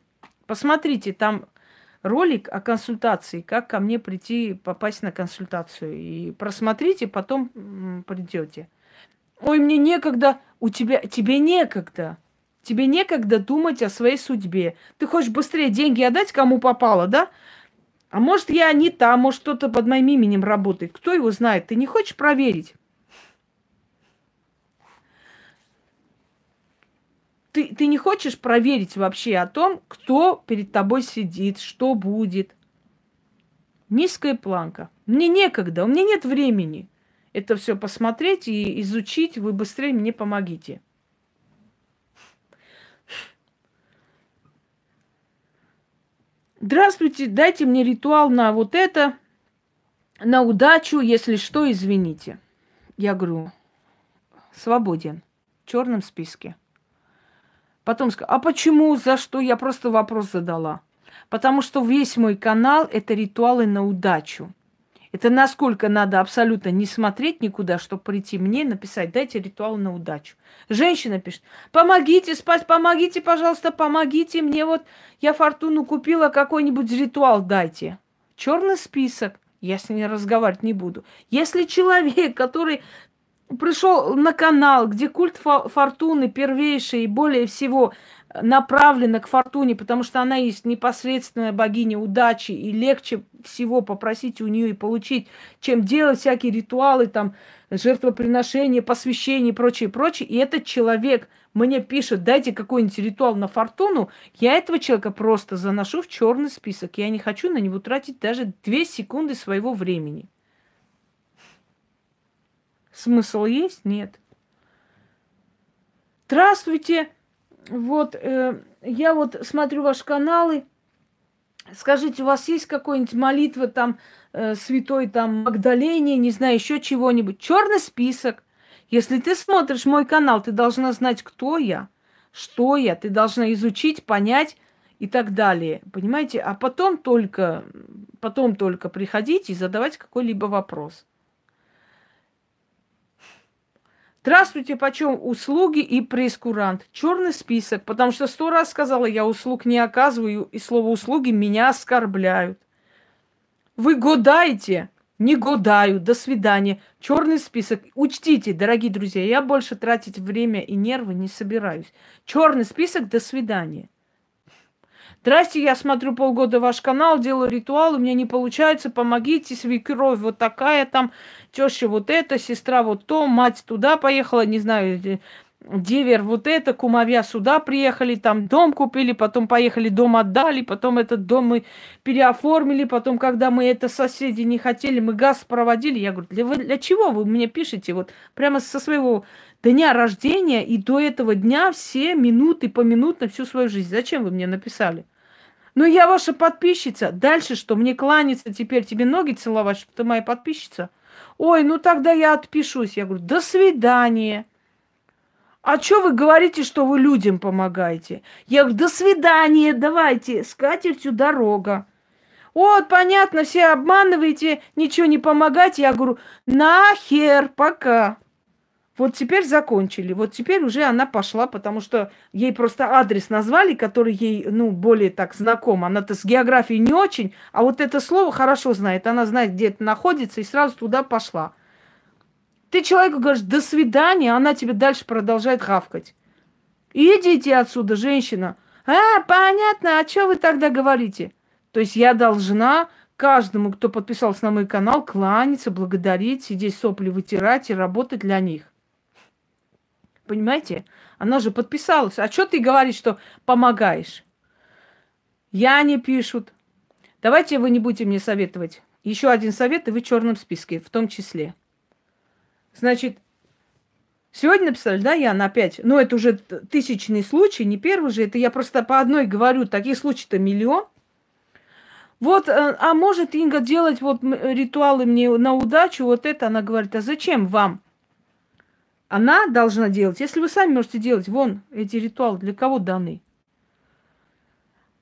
посмотрите, там ролик о консультации, как ко мне прийти, попасть на консультацию. И просмотрите, потом придете. Ой, мне некогда. У тебя, тебе некогда. Тебе некогда думать о своей судьбе. Ты хочешь быстрее деньги отдать, кому попало, да? А может, я не та, может, кто-то под моим именем работает. Кто его знает? Ты не хочешь проверить? Ты, ты не хочешь проверить вообще о том, кто перед тобой сидит, что будет. Низкая планка. Мне некогда, у меня нет времени это все посмотреть и изучить. Вы быстрее мне помогите. Здравствуйте, дайте мне ритуал на вот это, на удачу, если что, извините. Я говорю, свободен, в черном списке. Потом сказал, а почему, за что? Я просто вопрос задала. Потому что весь мой канал – это ритуалы на удачу. Это насколько надо абсолютно не смотреть никуда, чтобы прийти мне написать, дайте ритуал на удачу. Женщина пишет, помогите спать, помогите, пожалуйста, помогите мне. Вот я фортуну купила, какой-нибудь ритуал дайте. Черный список. Я с ней разговаривать не буду. Если человек, который пришел на канал, где культ фортуны первейший и более всего направлена к фортуне, потому что она есть непосредственная богиня удачи, и легче всего попросить у нее и получить, чем делать всякие ритуалы, там, жертвоприношения, посвящения и прочее, прочее. И этот человек мне пишет, дайте какой-нибудь ритуал на фортуну, я этого человека просто заношу в черный список. Я не хочу на него тратить даже две секунды своего времени. Смысл есть? Нет. Здравствуйте! Вот, э, я вот смотрю ваши каналы, Скажите, у вас есть какой-нибудь молитва там э, святой там Магдалене, не знаю, еще чего-нибудь? Черный список. Если ты смотришь мой канал, ты должна знать, кто я, что я, ты должна изучить, понять и так далее. Понимаете? А потом только, потом только приходить и задавать какой-либо вопрос. Здравствуйте, почем услуги и прескурант? Черный список, потому что сто раз сказала, я услуг не оказываю, и слово услуги меня оскорбляют. Вы годаете? Не годаю. До свидания. Черный список. Учтите, дорогие друзья, я больше тратить время и нервы не собираюсь. Черный список. До свидания. Здрасте, я смотрю полгода ваш канал, делаю ритуал, у меня не получается, помогите, свекровь вот такая там, теща вот эта, сестра вот то, мать туда поехала, не знаю, Девер вот это, кумовья сюда приехали, там дом купили, потом поехали, дом отдали, потом этот дом мы переоформили, потом, когда мы это соседи не хотели, мы газ проводили. Я говорю, для, для чего вы мне пишете? Вот прямо со своего дня рождения и до этого дня все минуты по минутно всю свою жизнь. Зачем вы мне написали? Ну, я ваша подписчица. Дальше что? Мне кланяться теперь, тебе ноги целовать, что ты моя подписчица? Ой, ну тогда я отпишусь. Я говорю, до свидания. А что вы говорите, что вы людям помогаете? Я говорю, до свидания, давайте, с катертью дорога. Вот, понятно, все обманываете, ничего не помогаете. Я говорю, нахер, пока. Вот теперь закончили. Вот теперь уже она пошла, потому что ей просто адрес назвали, который ей, ну, более так знаком. Она-то с географией не очень, а вот это слово хорошо знает. Она знает, где это находится, и сразу туда пошла. Ты человеку говоришь «до свидания», она тебе дальше продолжает хавкать. Идите отсюда, женщина. А, понятно, а что вы тогда говорите? То есть я должна каждому, кто подписался на мой канал, кланяться, благодарить, сидеть сопли вытирать и работать для них. Понимаете? Она же подписалась. А что ты говоришь, что помогаешь? Я не пишут. Давайте вы не будете мне советовать. Еще один совет, и вы в черном списке, в том числе. Значит, сегодня написали, да, я на опять. Ну, это уже тысячный случай, не первый же. Это я просто по одной говорю. Таких случаев-то миллион. Вот, э, а может Инга делать вот ритуалы мне на удачу, вот это она говорит, а зачем вам? Она должна делать, если вы сами можете делать, вон эти ритуалы для кого даны?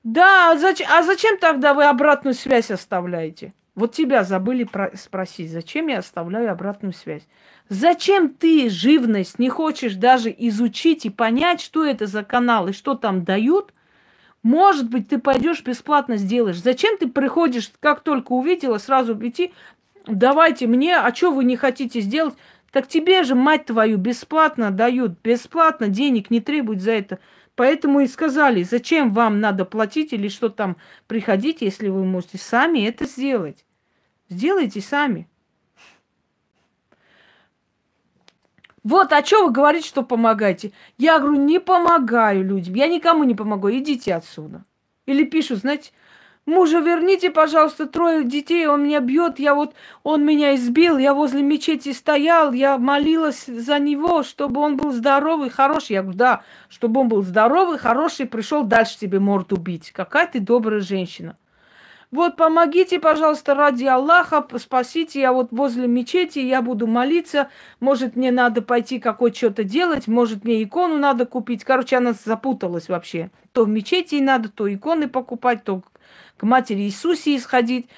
Да, а зачем, а зачем тогда вы обратную связь оставляете? Вот тебя забыли про- спросить, зачем я оставляю обратную связь? Зачем ты, живность, не хочешь даже изучить и понять, что это за канал и что там дают? Может быть, ты пойдешь бесплатно сделаешь. Зачем ты приходишь, как только увидела, сразу идти, давайте мне, а что вы не хотите сделать? Так тебе же, мать твою, бесплатно дают, бесплатно, денег не требуют за это. Поэтому и сказали, зачем вам надо платить или что там приходить, если вы можете сами это сделать. Сделайте сами. Вот, а что вы говорите, что помогаете? Я говорю, не помогаю людям. Я никому не помогу. Идите отсюда. Или пишут, знаете, мужа верните, пожалуйста, трое детей, он меня бьет, я вот, он меня избил, я возле мечети стоял, я молилась за него, чтобы он был здоровый, хороший. Я говорю, да, чтобы он был здоровый, хороший, пришел дальше тебе морду бить. Какая ты добрая женщина. Вот помогите, пожалуйста, ради Аллаха, спасите, я вот возле мечети, я буду молиться, может, мне надо пойти какое что-то делать, может, мне икону надо купить. Короче, она запуталась вообще. То в мечети надо, то иконы покупать, то к матери Иисусе исходить.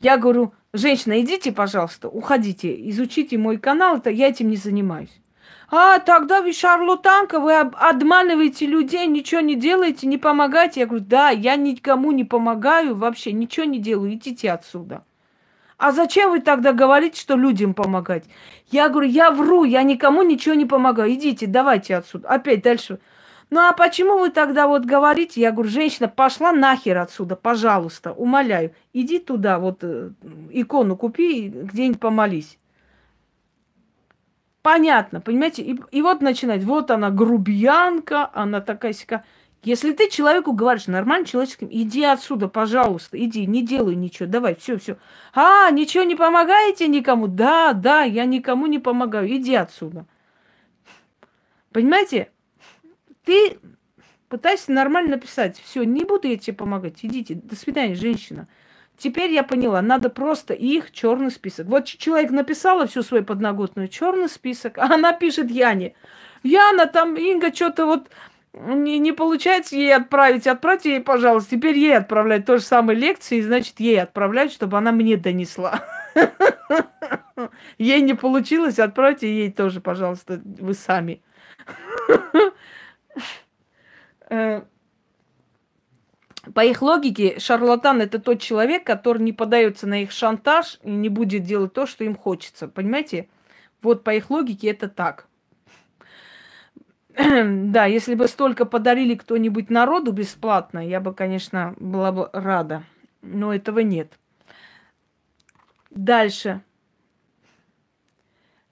Я говорю, женщина, идите, пожалуйста, уходите, изучите мой канал, это я этим не занимаюсь. А, тогда вы шарлатанка, вы обманываете людей, ничего не делаете, не помогаете. Я говорю, да, я никому не помогаю, вообще ничего не делаю, идите отсюда. А зачем вы тогда говорите, что людям помогать? Я говорю, я вру, я никому ничего не помогаю. Идите, давайте отсюда. Опять дальше. Ну а почему вы тогда вот говорите? Я говорю, женщина, пошла нахер отсюда, пожалуйста, умоляю. Иди туда, вот э, икону купи, где-нибудь помолись. Понятно, понимаете? И, и вот начинать, вот она грубиянка, она такая сика. Если ты человеку говоришь нормально человеческим, иди отсюда, пожалуйста, иди, не делай ничего, давай, все, все. А, ничего не помогаете никому? Да, да, я никому не помогаю, иди отсюда. Понимаете? Ты Пытайся нормально написать. Все, не буду я тебе помогать. Идите. До свидания, женщина. Теперь я поняла, надо просто их черный список. Вот человек написала всю свою подноготную черный список, а она пишет Яне. Яна, там Инга что-то вот не, не получается ей отправить. Отправьте ей, пожалуйста. Теперь ей отправлять то же самое лекции, значит, ей отправлять, чтобы она мне донесла. Ей не получилось, отправьте ей тоже, пожалуйста, вы сами. Э, по их логике, шарлатан это тот человек, который не подается на их шантаж и не будет делать то, что им хочется. Понимаете? Вот по их логике это так. да, если бы столько подарили кто-нибудь народу бесплатно, я бы, конечно, была бы рада. Но этого нет. Дальше.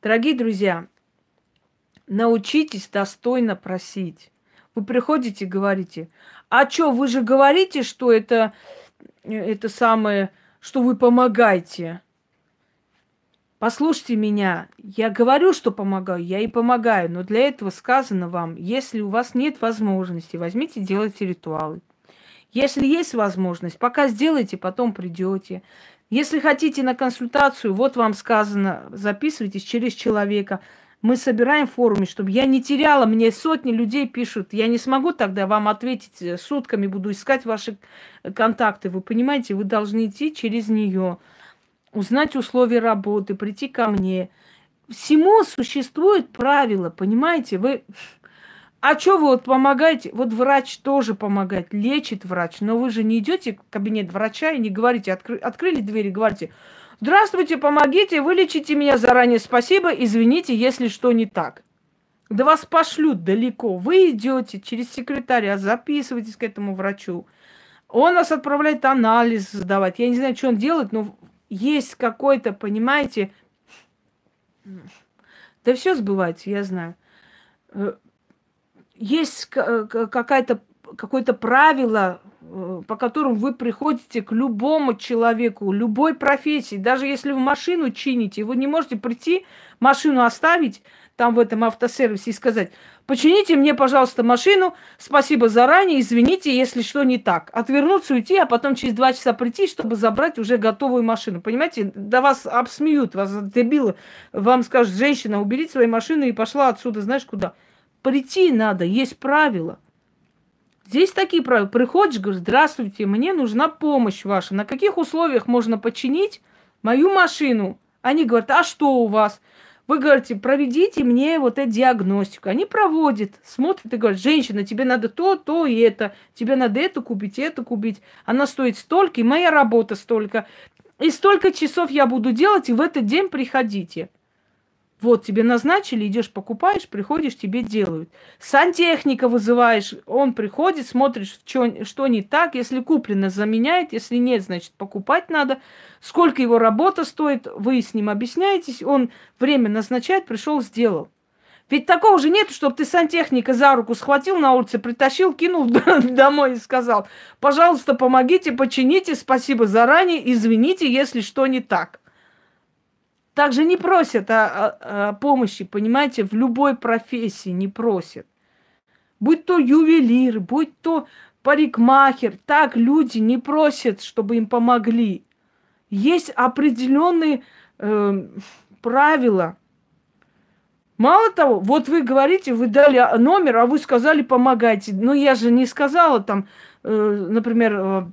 Дорогие друзья, научитесь достойно просить. Вы приходите и говорите, а что, вы же говорите, что это, это самое, что вы помогаете. Послушайте меня, я говорю, что помогаю, я и помогаю, но для этого сказано вам, если у вас нет возможности, возьмите, делайте ритуалы. Если есть возможность, пока сделайте, потом придете. Если хотите на консультацию, вот вам сказано, записывайтесь через человека – мы собираем в форуме, чтобы я не теряла, мне сотни людей пишут, я не смогу тогда вам ответить э, сутками, буду искать ваши контакты. Вы понимаете, вы должны идти через нее, узнать условия работы, прийти ко мне. Всему существует правила, понимаете? Вы... А что вы вот помогаете? Вот врач тоже помогает, лечит врач, но вы же не идете в кабинет врача и не говорите, откры... открыли двери, говорите, Здравствуйте, помогите, вылечите меня заранее. Спасибо, извините, если что не так. Да вас пошлют далеко. Вы идете через секретаря, записывайтесь к этому врачу. Он вас отправляет анализ сдавать. Я не знаю, что он делает, но есть какой-то, понимаете... Да все сбывается, я знаю. Э, есть какая-то какое-то правило Э, по которым вы приходите к любому человеку, любой профессии. Даже если вы машину чините, вы не можете прийти, машину оставить там в этом автосервисе и сказать, почините мне, пожалуйста, машину, спасибо заранее, извините, если что не так. Отвернуться, уйти, а потом через два часа прийти, чтобы забрать уже готовую машину. Понимаете, да вас обсмеют, вас дебилы. Вам скажут, женщина, уберите свою машину и пошла отсюда, знаешь куда. Прийти надо, есть правила. Здесь такие правила. Приходишь, говоришь, здравствуйте, мне нужна помощь ваша. На каких условиях можно починить мою машину? Они говорят, а что у вас? Вы говорите, проведите мне вот эту диагностику. Они проводят, смотрят и говорят, женщина, тебе надо то, то и это. Тебе надо это купить, это купить. Она стоит столько, и моя работа столько. И столько часов я буду делать, и в этот день приходите. Вот тебе назначили, идешь покупаешь, приходишь, тебе делают. Сантехника вызываешь, он приходит, смотришь, что, что не так. Если куплено, заменяет. Если нет, значит, покупать надо. Сколько его работа стоит, вы с ним объясняетесь. Он время назначает, пришел, сделал. Ведь такого же нет, чтобы ты сантехника за руку схватил на улице, притащил, кинул домой и сказал, пожалуйста, помогите, почините, спасибо заранее, извините, если что не так также не просят о, о, о помощи, понимаете, в любой профессии не просят. Будь то ювелир, будь то парикмахер, так люди не просят, чтобы им помогли. Есть определенные э, правила. Мало того, вот вы говорите, вы дали номер, а вы сказали помогайте. Но я же не сказала там, э, например, э,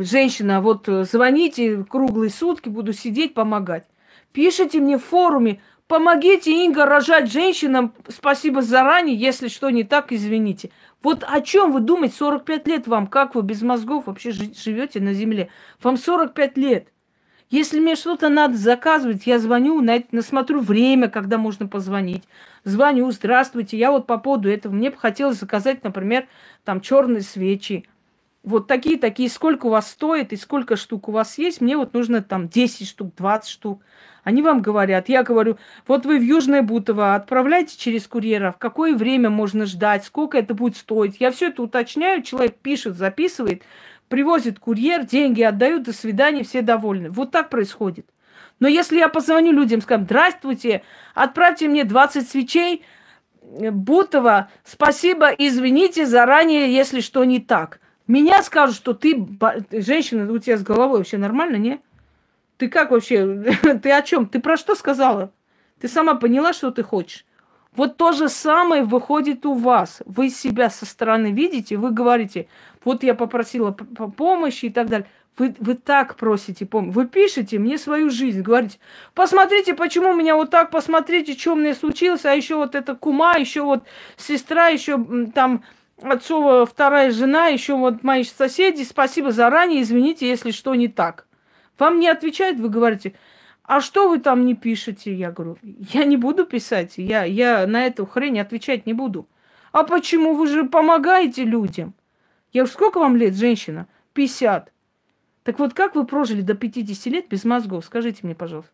женщина, вот э, звоните круглые сутки, буду сидеть, помогать. Пишите мне в форуме, помогите, Инга, рожать женщинам, спасибо заранее, если что не так, извините. Вот о чем вы думаете, 45 лет вам, как вы без мозгов вообще живете на земле? Вам 45 лет. Если мне что-то надо заказывать, я звоню, насмотрю время, когда можно позвонить. Звоню, здравствуйте, я вот по поводу этого, мне бы хотелось заказать, например, там черные свечи вот такие-такие, сколько у вас стоит и сколько штук у вас есть, мне вот нужно там 10 штук, 20 штук. Они вам говорят, я говорю, вот вы в Южное Бутово отправляйте через курьера, в какое время можно ждать, сколько это будет стоить. Я все это уточняю, человек пишет, записывает, привозит курьер, деньги отдают, до свидания, все довольны. Вот так происходит. Но если я позвоню людям, скажу, здравствуйте, отправьте мне 20 свечей, Бутова, спасибо, извините заранее, если что не так. Меня скажут, что ты, женщина, у тебя с головой вообще нормально, не? Ты как вообще? ты о чем? Ты про что сказала? Ты сама поняла, что ты хочешь? Вот то же самое выходит у вас. Вы себя со стороны видите, вы говорите, вот я попросила помощи и так далее. Вы, вы так просите помощи. Вы пишете мне свою жизнь, говорите, посмотрите, почему у меня вот так, посмотрите, что у меня случилось, а еще вот эта кума, еще вот сестра, еще там отцова вторая жена, еще вот мои соседи, спасибо заранее, извините, если что не так. Вам не отвечают, вы говорите, а что вы там не пишете? Я говорю, я не буду писать, я, я на эту хрень отвечать не буду. А почему? Вы же помогаете людям. Я уж сколько вам лет, женщина? 50. Так вот, как вы прожили до 50 лет без мозгов? Скажите мне, пожалуйста.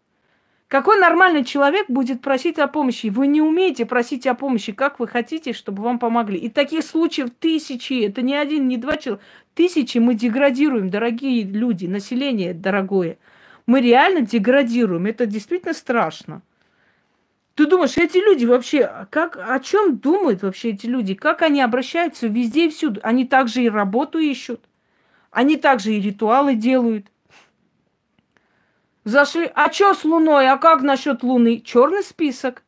Какой нормальный человек будет просить о помощи? Вы не умеете просить о помощи, как вы хотите, чтобы вам помогли. И таких случаев тысячи, это не один, не два человека. Тысячи мы деградируем, дорогие люди, население дорогое. Мы реально деградируем. Это действительно страшно. Ты думаешь, эти люди вообще, как, о чем думают вообще эти люди? Как они обращаются везде и всюду? Они также и работу ищут. Они также и ритуалы делают. Зашли, а что с Луной? А как насчет Луны? Черный список.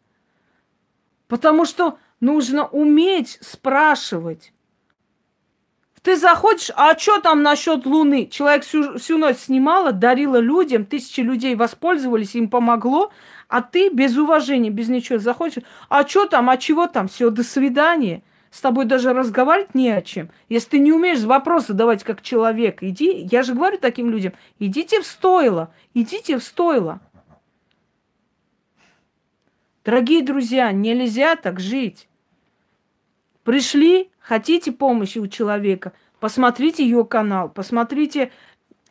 Потому что нужно уметь спрашивать. Ты заходишь, а что там насчет Луны? Человек всю, всю ночь снимала, дарила людям, тысячи людей воспользовались, им помогло, а ты без уважения, без ничего заходишь, а что там, а чего там, все, до свидания с тобой даже разговаривать не о чем. Если ты не умеешь вопросы давать как человек, иди, я же говорю таким людям, идите в стойло, идите в стойло. Дорогие друзья, нельзя так жить. Пришли, хотите помощи у человека, посмотрите ее канал, посмотрите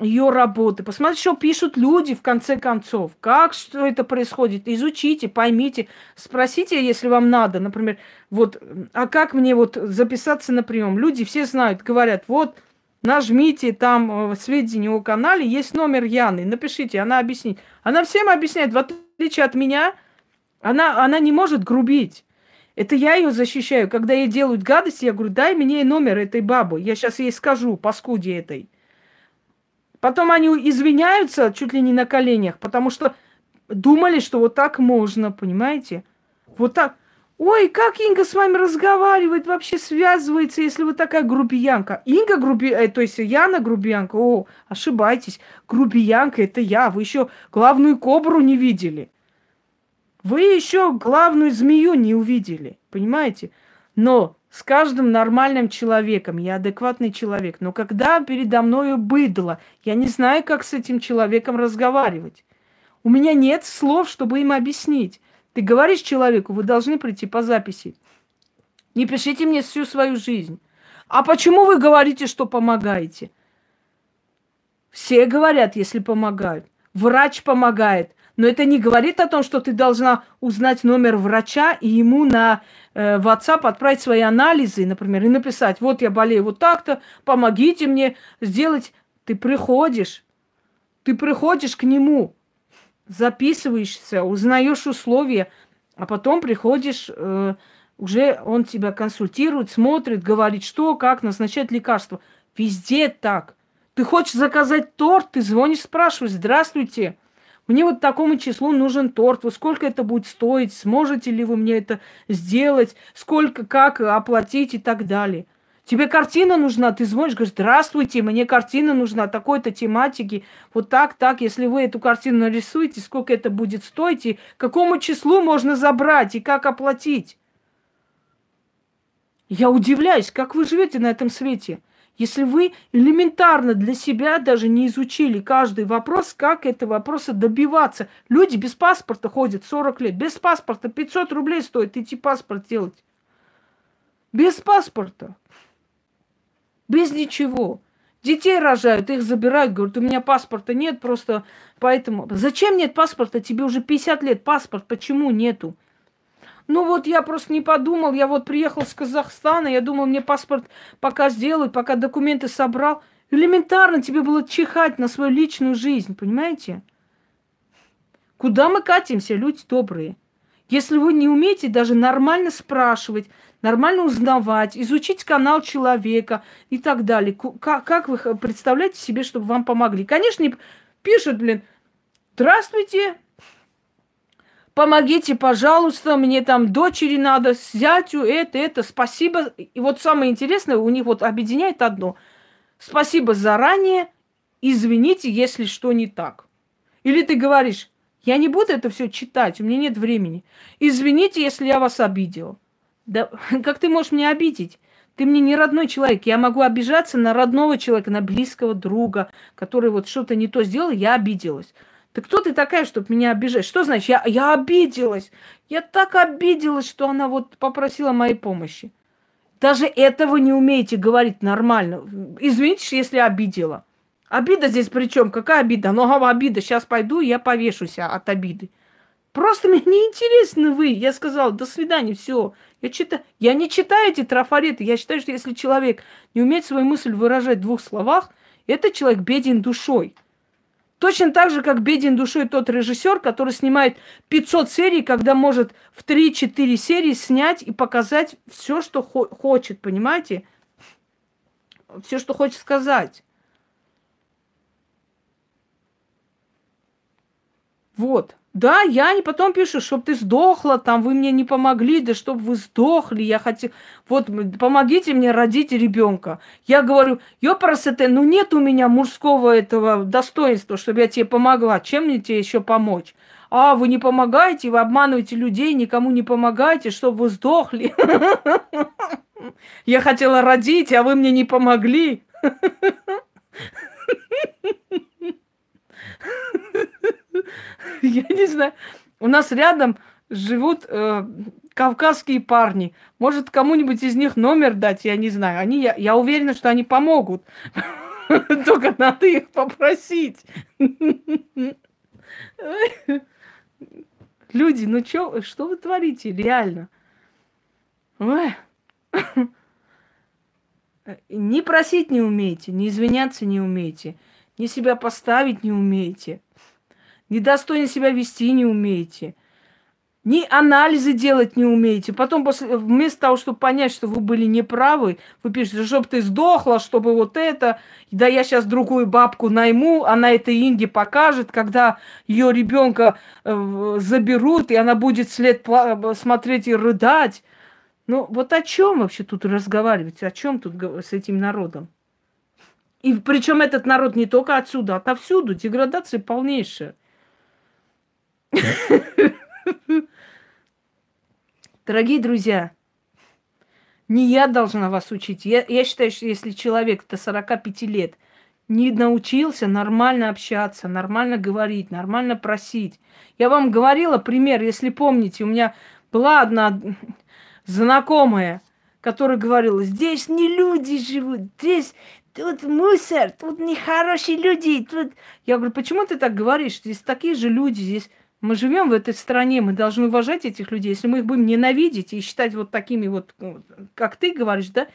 ее работы. Посмотрите, что пишут люди в конце концов. Как что это происходит. Изучите, поймите. Спросите, если вам надо. Например, вот, а как мне вот записаться на прием? Люди все знают, говорят, вот, нажмите там э, сведения о канале, есть номер Яны, напишите, она объяснит. Она всем объясняет, в отличие от меня, она, она не может грубить. Это я ее защищаю. Когда ей делают гадости, я говорю, дай мне номер этой бабы. Я сейчас ей скажу, паскуде этой. Потом они извиняются чуть ли не на коленях, потому что думали, что вот так можно, понимаете? Вот так. Ой, как Инга с вами разговаривает, вообще связывается, если вы такая грубиянка. Инга груби... Э, то есть Яна грубиянка. О, ошибаетесь. Грубиянка это я. Вы еще главную кобру не видели. Вы еще главную змею не увидели. Понимаете? Но с каждым нормальным человеком. Я адекватный человек. Но когда передо мною быдло, я не знаю, как с этим человеком разговаривать. У меня нет слов, чтобы им объяснить. Ты говоришь человеку, вы должны прийти по записи. Не пишите мне всю свою жизнь. А почему вы говорите, что помогаете? Все говорят, если помогают. Врач помогает. Но это не говорит о том, что ты должна узнать номер врача и ему на э, WhatsApp отправить свои анализы, например, и написать, вот я болею вот так-то, помогите мне сделать. Ты приходишь, ты приходишь к нему, записываешься, узнаешь условия, а потом приходишь, э, уже он тебя консультирует, смотрит, говорит, что, как, назначает лекарства. Везде так. Ты хочешь заказать торт, ты звонишь, спрашиваешь, здравствуйте, мне вот такому числу нужен торт. Вот сколько это будет стоить? Сможете ли вы мне это сделать? Сколько, как оплатить и так далее. Тебе картина нужна, ты звонишь, говоришь, здравствуйте, мне картина нужна такой-то тематики, вот так, так, если вы эту картину нарисуете, сколько это будет стоить, и какому числу можно забрать, и как оплатить. Я удивляюсь, как вы живете на этом свете. Если вы элементарно для себя даже не изучили каждый вопрос, как этого вопроса добиваться. Люди без паспорта ходят 40 лет. Без паспорта 500 рублей стоит идти паспорт делать. Без паспорта. Без ничего. Детей рожают, их забирают, говорят, у меня паспорта нет, просто поэтому... Зачем нет паспорта? Тебе уже 50 лет паспорт, почему нету? Ну вот я просто не подумал, я вот приехал с Казахстана, я думал, мне паспорт пока сделают, пока документы собрал. Элементарно тебе было чихать на свою личную жизнь, понимаете? Куда мы катимся, люди добрые? Если вы не умеете даже нормально спрашивать, нормально узнавать, изучить канал человека и так далее, как, как вы представляете себе, чтобы вам помогли? Конечно, пишут, блин, здравствуйте, помогите, пожалуйста, мне там дочери надо, зятю, это, это, спасибо. И вот самое интересное, у них вот объединяет одно. Спасибо заранее, извините, если что не так. Или ты говоришь, я не буду это все читать, у меня нет времени. Извините, если я вас обидел. Да как ты можешь меня обидеть? Ты мне не родной человек. Я могу обижаться на родного человека, на близкого друга, который вот что-то не то сделал, я обиделась. Ты кто ты такая, чтобы меня обижать? Что значит, я, я обиделась? Я так обиделась, что она вот попросила моей помощи. Даже этого не умеете говорить нормально. Извините, если обидела. Обида здесь при чем? Какая обида? Ну, обида. Сейчас пойду, я повешусь от обиды. Просто мне не интересны вы. Я сказала, до свидания, все. Я, читаю, я не читаю эти трафареты. Я считаю, что если человек не умеет свою мысль выражать в двух словах, этот человек беден душой. Точно так же, как беден душой тот режиссер, который снимает 500 серий, когда может в 3-4 серии снять и показать все, что хо- хочет, понимаете? Все, что хочет сказать. Вот. Да, я не потом пишу, чтобы ты сдохла, там вы мне не помогли, да чтобы вы сдохли, я хотел, вот помогите мне родить ребенка. Я говорю, ёпарасете, ну нет у меня мужского этого достоинства, чтобы я тебе помогла, чем мне тебе еще помочь? А, вы не помогаете, вы обманываете людей, никому не помогаете, чтобы вы сдохли. Я хотела родить, а вы мне не помогли. Я не знаю. У нас рядом живут э, кавказские парни. Может, кому-нибудь из них номер дать, я не знаю. Они, я, я уверена, что они помогут. Только надо их попросить. Люди, ну чё, что вы творите, реально? Ой. Не просить не умеете, не извиняться не умеете, не себя поставить не умеете недостойно себя вести не умеете, ни анализы делать не умеете. Потом, после, вместо того, чтобы понять, что вы были неправы, вы пишете, чтобы ты сдохла, чтобы вот это, да я сейчас другую бабку найму, она это Инге покажет, когда ее ребенка э, заберут, и она будет след смотреть и рыдать. Ну, вот о чем вообще тут разговаривать? О чем тут с этим народом? И причем этот народ не только отсюда, а отовсюду. Деградация полнейшая. Дорогие друзья, не я должна вас учить. Я, я считаю, что если человек до 45 лет не научился нормально общаться, нормально говорить, нормально просить. Я вам говорила пример, если помните, у меня была одна знакомая, которая говорила, здесь не люди живут, здесь тут мусор, тут нехорошие люди. Тут... Я говорю, почему ты так говоришь? Здесь такие же люди, здесь мы живем в этой стране, мы должны уважать этих людей. Если мы их будем ненавидеть и считать вот такими вот, ну, как ты говоришь, да,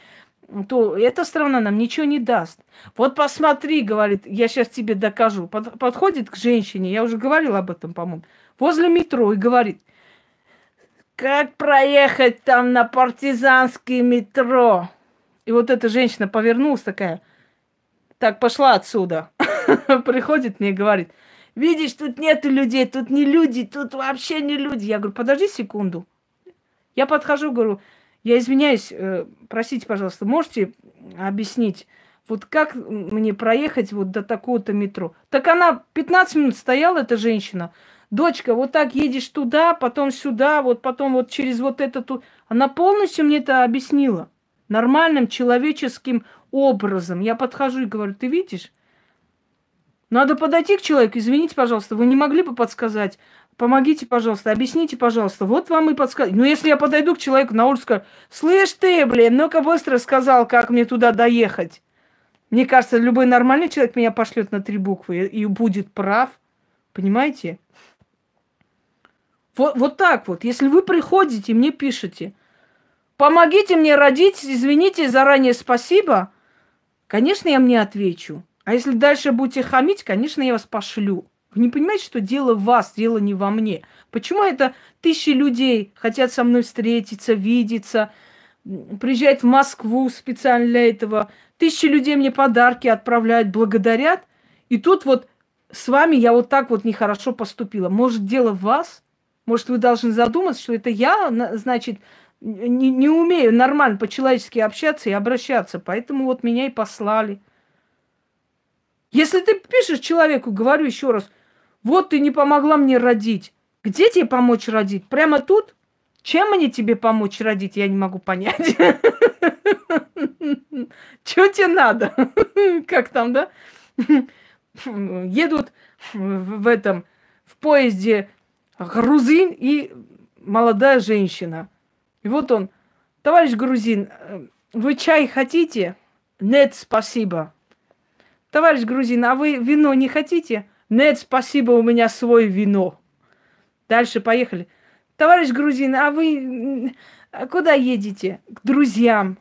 то эта страна нам ничего не даст. Вот посмотри, говорит, я сейчас тебе докажу. Под, подходит к женщине, я уже говорила об этом, по-моему, возле метро и говорит, как проехать там на партизанское метро? И вот эта женщина повернулась такая, так, пошла отсюда. Приходит мне и говорит, Видишь, тут нету людей, тут не люди, тут вообще не люди. Я говорю, подожди секунду. Я подхожу, говорю, я извиняюсь, э, простите, пожалуйста, можете объяснить, вот как мне проехать вот до такого-то метро? Так она 15 минут стояла, эта женщина. Дочка, вот так едешь туда, потом сюда, вот потом вот через вот это тут. Она полностью мне это объяснила. Нормальным человеческим образом. Я подхожу и говорю, ты видишь? Надо подойти к человеку, извините, пожалуйста, вы не могли бы подсказать? Помогите, пожалуйста, объясните, пожалуйста. Вот вам и подсказать. Ну, если я подойду к человеку на улице, скажу, слышь ты, блин, ну-ка быстро сказал, как мне туда доехать. Мне кажется, любой нормальный человек меня пошлет на три буквы и будет прав. Понимаете? Вот, вот так вот. Если вы приходите, мне пишете, помогите мне родить, извините, заранее спасибо, конечно, я мне отвечу. А если дальше будете хамить, конечно, я вас пошлю Вы не понимаете, что дело в вас, дело не во мне. Почему это тысячи людей хотят со мной встретиться, видеться, приезжать в Москву специально для этого. Тысячи людей мне подарки отправляют, благодарят. И тут вот с вами я вот так вот нехорошо поступила. Может, дело в вас? Может, вы должны задуматься, что это я, значит, не, не умею нормально по-человечески общаться и обращаться. Поэтому вот меня и послали. Если ты пишешь человеку, говорю еще раз, вот ты не помогла мне родить. Где тебе помочь родить? Прямо тут? Чем мне тебе помочь родить, я не могу понять. Чего тебе надо? Как там, да? Едут в этом, в поезде грузин и молодая женщина. И вот он, товарищ грузин, вы чай хотите? Нет, спасибо. Товарищ грузин, а вы вино не хотите? Нет, спасибо, у меня свое вино. Дальше поехали. Товарищ грузин, а вы куда едете? К друзьям.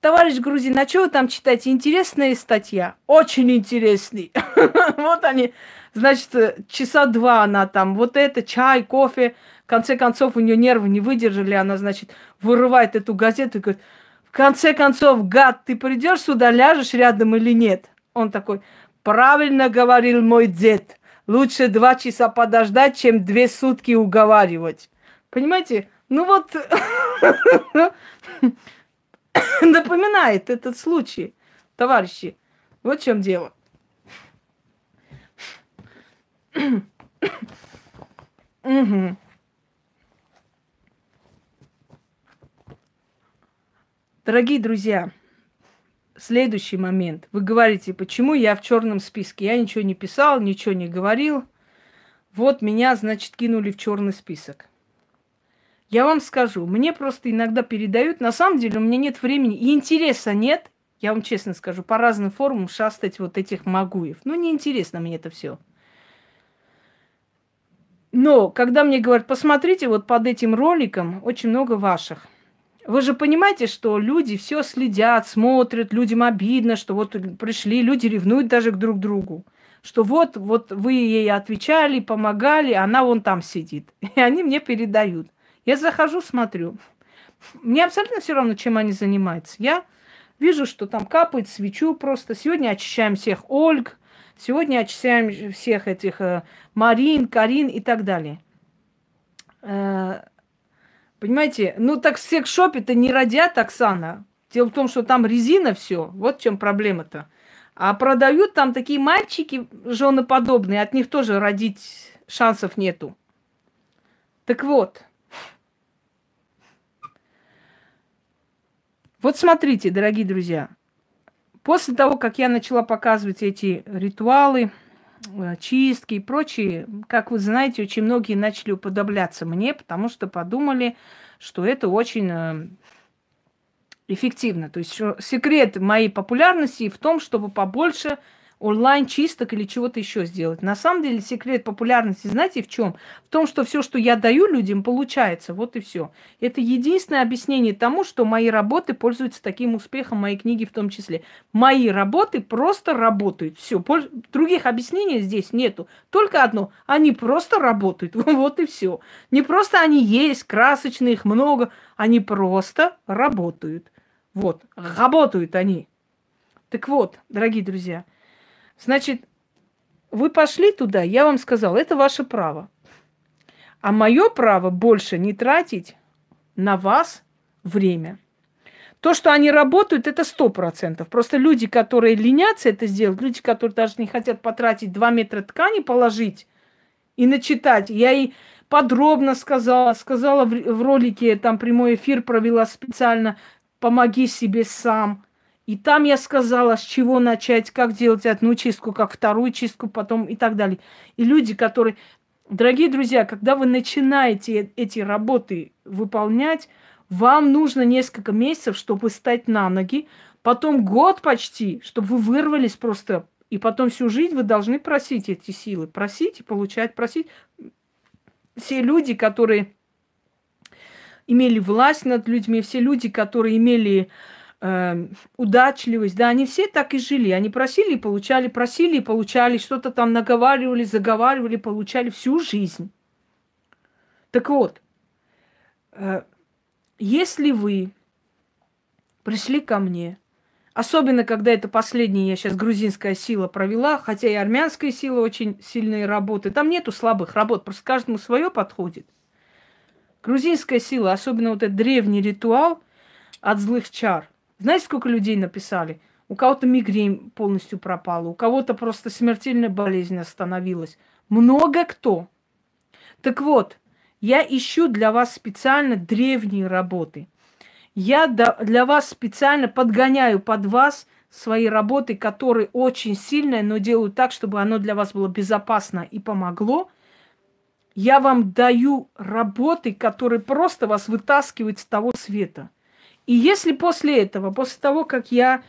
Товарищ грузин, а что вы там читаете? Интересная статья? Очень интересный. Вот они, значит, часа два она там, вот это, чай, кофе. В конце концов, у нее нервы не выдержали, она, значит, вырывает эту газету и говорит, конце концов, гад, ты придешь сюда, ляжешь рядом или нет? Он такой, правильно говорил мой дед. Лучше два часа подождать, чем две сутки уговаривать. Понимаете? Ну вот, напоминает этот случай, товарищи. Вот в чем дело. Угу. Дорогие друзья, следующий момент. Вы говорите, почему я в черном списке? Я ничего не писал, ничего не говорил. Вот меня, значит, кинули в черный список. Я вам скажу, мне просто иногда передают, на самом деле у меня нет времени и интереса нет, я вам честно скажу, по разным форумам шастать вот этих магуев. Ну, неинтересно мне это все. Но когда мне говорят, посмотрите, вот под этим роликом очень много ваших. Вы же понимаете, что люди все следят, смотрят, людям обидно, что вот пришли, люди ревнуют даже к друг другу. Что вот, вот вы ей отвечали, помогали, она вон там сидит. И они мне передают. Я захожу, смотрю. Мне абсолютно все равно, чем они занимаются. Я вижу, что там капает свечу просто. Сегодня очищаем всех Ольг, сегодня очищаем всех этих э, Марин, Карин и так далее. Э, Понимаете, ну так в секс-шопе-то не родят, Оксана. Дело в том, что там резина все. Вот в чем проблема-то. А продают там такие мальчики женоподобные, от них тоже родить шансов нету. Так вот. Вот смотрите, дорогие друзья. После того, как я начала показывать эти ритуалы, чистки и прочие, как вы знаете, очень многие начали уподобляться мне, потому что подумали, что это очень э, эффективно. То есть секрет моей популярности в том, чтобы побольше онлайн-чисток или чего-то еще сделать. На самом деле секрет популярности, знаете, в чем? В том, что все, что я даю людям, получается. Вот и все. Это единственное объяснение тому, что мои работы пользуются таким успехом, мои книги в том числе. Мои работы просто работают. Все. Других объяснений здесь нету. Только одно. Они просто работают. Вот и все. Не просто они есть, красочные, их много. Они просто работают. Вот. Работают они. Так вот, дорогие друзья, Значит, вы пошли туда, я вам сказал, это ваше право. А мое право больше не тратить на вас время. То, что они работают, это сто процентов. Просто люди, которые ленятся это сделать, люди, которые даже не хотят потратить два метра ткани, положить и начитать. Я и подробно сказала, сказала в, в ролике, там прямой эфир провела специально, помоги себе сам. И там я сказала, с чего начать, как делать одну чистку, как вторую чистку, потом и так далее. И люди, которые... Дорогие друзья, когда вы начинаете эти работы выполнять, вам нужно несколько месяцев, чтобы стать на ноги, потом год почти, чтобы вы вырвались просто, и потом всю жизнь вы должны просить эти силы, просить и получать, просить. Все люди, которые имели власть над людьми, все люди, которые имели удачливость, да, они все так и жили. Они просили и получали, просили и получали, что-то там наговаривали, заговаривали, получали всю жизнь. Так вот, э, если вы пришли ко мне, особенно когда это последняя, я сейчас грузинская сила провела, хотя и армянская сила очень сильные работы, там нету слабых работ, просто каждому свое подходит. Грузинская сила, особенно вот этот древний ритуал от злых чар. Знаете, сколько людей написали? У кого-то мигрень полностью пропала, у кого-то просто смертельная болезнь остановилась. Много кто. Так вот, я ищу для вас специально древние работы. Я для вас специально подгоняю под вас свои работы, которые очень сильные, но делаю так, чтобы оно для вас было безопасно и помогло. Я вам даю работы, которые просто вас вытаскивают с того света. И если после этого, после того, как я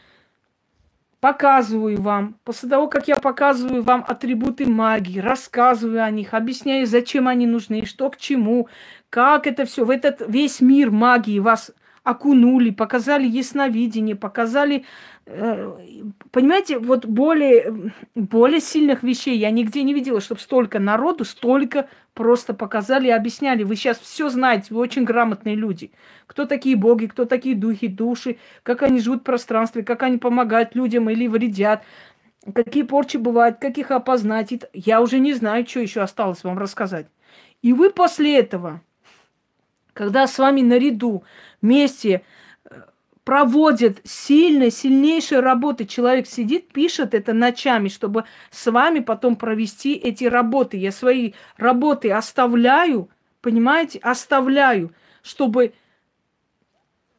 показываю вам, после того, как я показываю вам атрибуты магии, рассказываю о них, объясняю, зачем они нужны, что к чему, как это все, в этот весь мир магии вас окунули, показали ясновидение, показали, понимаете, вот более, более сильных вещей я нигде не видела, чтобы столько народу, столько просто показали и объясняли. Вы сейчас все знаете, вы очень грамотные люди. Кто такие боги, кто такие духи, души, как они живут в пространстве, как они помогают людям или вредят, какие порчи бывают, как их опознать. Я уже не знаю, что еще осталось вам рассказать. И вы после этого когда с вами наряду вместе проводят сильные, сильнейшие работы. Человек сидит, пишет это ночами, чтобы с вами потом провести эти работы. Я свои работы оставляю, понимаете, оставляю, чтобы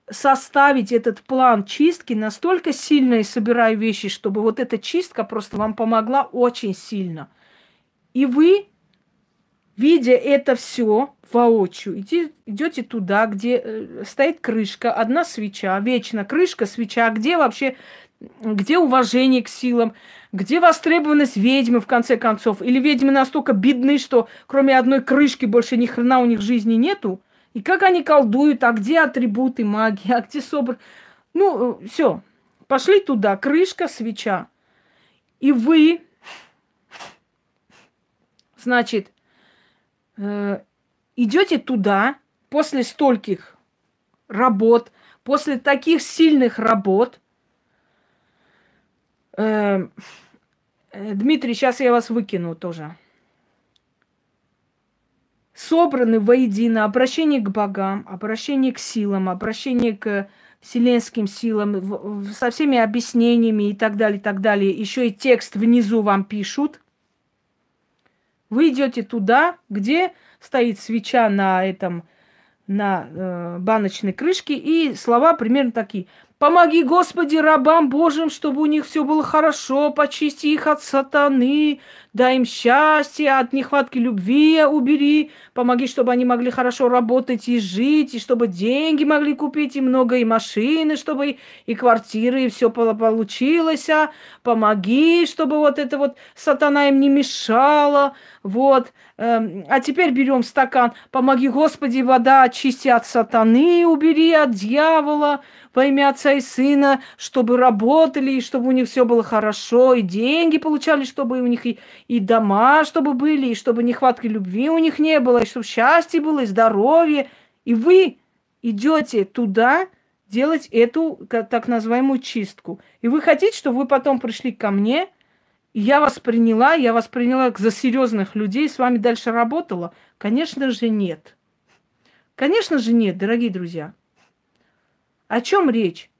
составить этот план чистки настолько сильно и собираю вещи, чтобы вот эта чистка просто вам помогла очень сильно. И вы видя это все воочию, идете туда, где э, стоит крышка, одна свеча, вечно крышка, свеча, где вообще, где уважение к силам, где востребованность ведьмы, в конце концов, или ведьмы настолько бедны, что кроме одной крышки больше ни хрена у них жизни нету, и как они колдуют, а где атрибуты магии, а где собр... Ну, э, все, пошли туда, крышка, свеча. И вы, значит, идете туда после стольких работ, после таких сильных работ. Э, э, Дмитрий, сейчас я вас выкину тоже. Собраны воедино обращение к богам, обращение к силам, обращение к вселенским силам, со всеми объяснениями и так далее, и так далее. Еще и текст внизу вам пишут – вы идете туда, где стоит свеча на этом, на э, баночной крышке, и слова примерно такие. Помоги, Господи, рабам Божьим, чтобы у них все было хорошо, почисти их от сатаны, дай им счастье, от нехватки любви убери, помоги, чтобы они могли хорошо работать и жить, и чтобы деньги могли купить, и много, и машины, чтобы и квартиры, и все получилось, а. Помоги, чтобы вот это вот сатана им не мешала, вот. Эм, а теперь берем стакан, помоги, Господи, вода очисти от сатаны, убери от дьявола, во имя Отца и Сына, чтобы работали, и чтобы у них все было хорошо, и деньги получали, чтобы у них и, и дома, чтобы были, и чтобы нехватки любви у них не было, и чтобы счастье было, и здоровье. И вы идете туда делать эту так называемую чистку. И вы хотите, чтобы вы потом пришли ко мне, и я вас приняла, я вас приняла за серьезных людей, с вами дальше работала? Конечно же, нет. Конечно же, нет, дорогие друзья. О чем речь?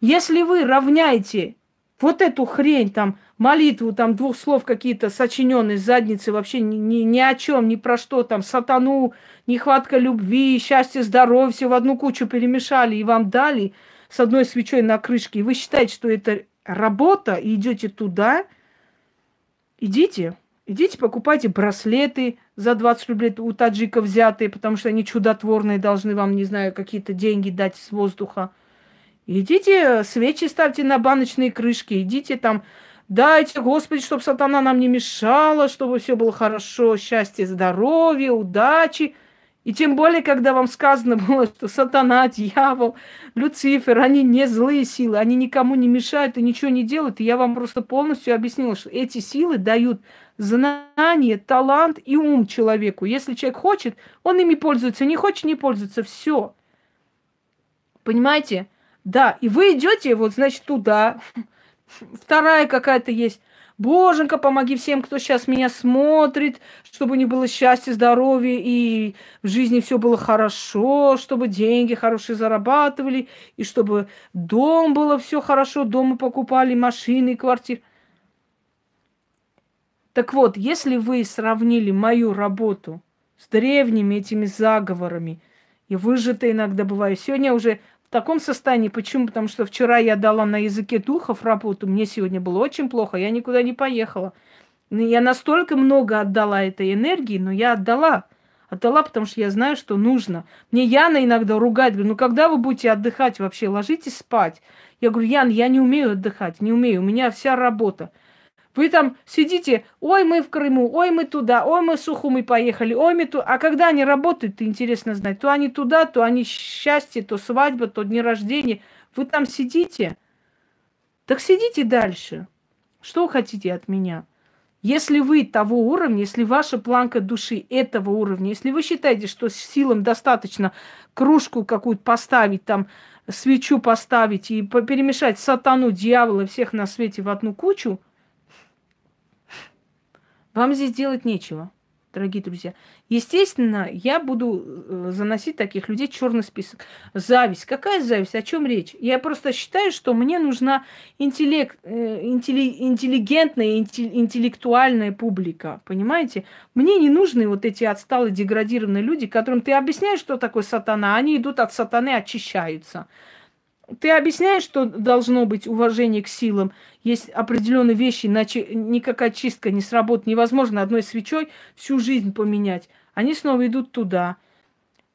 Если вы равняете вот эту хрень, там, молитву, там, двух слов какие-то сочиненные задницы, вообще ни, ни, ни о чем, ни про что, там, сатану, нехватка любви, счастье, здоровье, все в одну кучу перемешали и вам дали с одной свечой на крышке, и вы считаете, что это работа, и идете туда, идите, идите покупайте браслеты, за 20 рублей у таджиков взятые, потому что они чудотворные, должны вам, не знаю, какие-то деньги дать с воздуха. Идите, свечи ставьте на баночные крышки, идите там, дайте, Господи, чтобы сатана нам не мешала, чтобы все было хорошо, счастье, здоровье, удачи. И тем более, когда вам сказано было, что сатана, дьявол, Люцифер, они не злые силы, они никому не мешают и ничего не делают. И я вам просто полностью объяснила, что эти силы дают знание, талант и ум человеку. Если человек хочет, он ими пользуется, не хочет, не пользуется. Все. Понимаете? Да, и вы идете, вот, значит, туда. Вторая какая-то есть. Боженька, помоги всем, кто сейчас меня смотрит, чтобы них было счастье, здоровье, и в жизни все было хорошо, чтобы деньги хорошие зарабатывали, и чтобы дом было все хорошо, дома покупали, машины, квартиры. Так вот, если вы сравнили мою работу с древними этими заговорами, и выжато иногда бываю, сегодня уже в таком состоянии. Почему? Потому что вчера я дала на языке духов работу, мне сегодня было очень плохо, я никуда не поехала. Я настолько много отдала этой энергии, но я отдала. Отдала, потому что я знаю, что нужно. Мне Яна иногда ругает, говорит, ну когда вы будете отдыхать вообще, ложитесь спать. Я говорю, Ян, я не умею отдыхать, не умею, у меня вся работа. Вы там сидите, ой, мы в Крыму, ой, мы туда, ой, мы в Сухумы поехали, ой, мы туда. А когда они работают, интересно знать. То они туда, то они счастье, то свадьба, то дни рождения. Вы там сидите. Так сидите дальше. Что вы хотите от меня? Если вы того уровня, если ваша планка души этого уровня, если вы считаете, что силам достаточно кружку какую-то поставить, там свечу поставить и перемешать сатану, дьявола, всех на свете в одну кучу – вам здесь делать нечего, дорогие друзья. Естественно, я буду э, заносить таких людей в черный список. Зависть. Какая зависть? О чем речь? Я просто считаю, что мне нужна интеллект, э, интеллигентная, интеллектуальная публика. Понимаете? Мне не нужны вот эти отсталые, деградированные люди, которым ты объясняешь, что такое сатана, они идут от сатаны, очищаются. Ты объясняешь, что должно быть уважение к силам, есть определенные вещи, иначе никакая чистка не сработает. Невозможно одной свечой всю жизнь поменять. Они снова идут туда.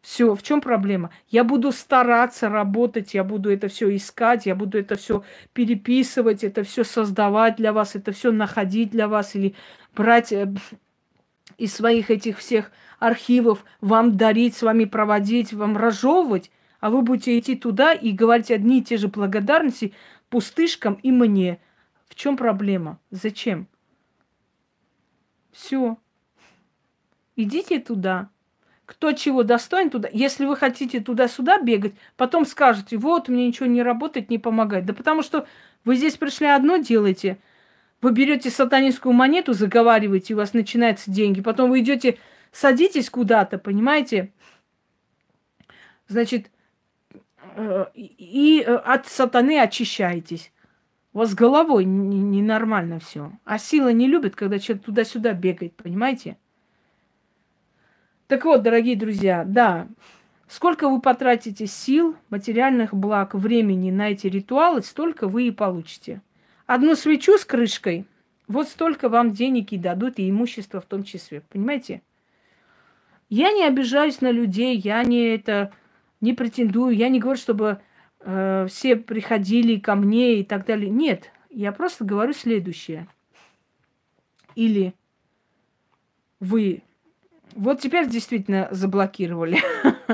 Все, в чем проблема? Я буду стараться работать, я буду это все искать, я буду это все переписывать, это все создавать для вас, это все находить для вас или брать э, из своих этих всех архивов, вам дарить, с вами проводить, вам разжевывать а вы будете идти туда и говорить одни и те же благодарности пустышкам и мне. В чем проблема? Зачем? Все. Идите туда. Кто чего достоин туда. Если вы хотите туда-сюда бегать, потом скажете, вот, мне ничего не работает, не помогает. Да потому что вы здесь пришли одно делаете. Вы берете сатанинскую монету, заговариваете, у вас начинаются деньги. Потом вы идете, садитесь куда-то, понимаете? Значит, и э, от сатаны очищаетесь. У вас с головой ненормально все. А сила не любит, когда человек туда-сюда бегает, понимаете? Так вот, дорогие друзья, да, сколько вы потратите сил, материальных благ, времени на эти ритуалы, столько вы и получите. Одну свечу с крышкой, вот столько вам денег и дадут, и имущество в том числе. Понимаете? Я не обижаюсь на людей, я не это не претендую, я не говорю, чтобы э, все приходили ко мне и так далее. Нет, я просто говорю следующее. Или вы вот теперь действительно заблокировали.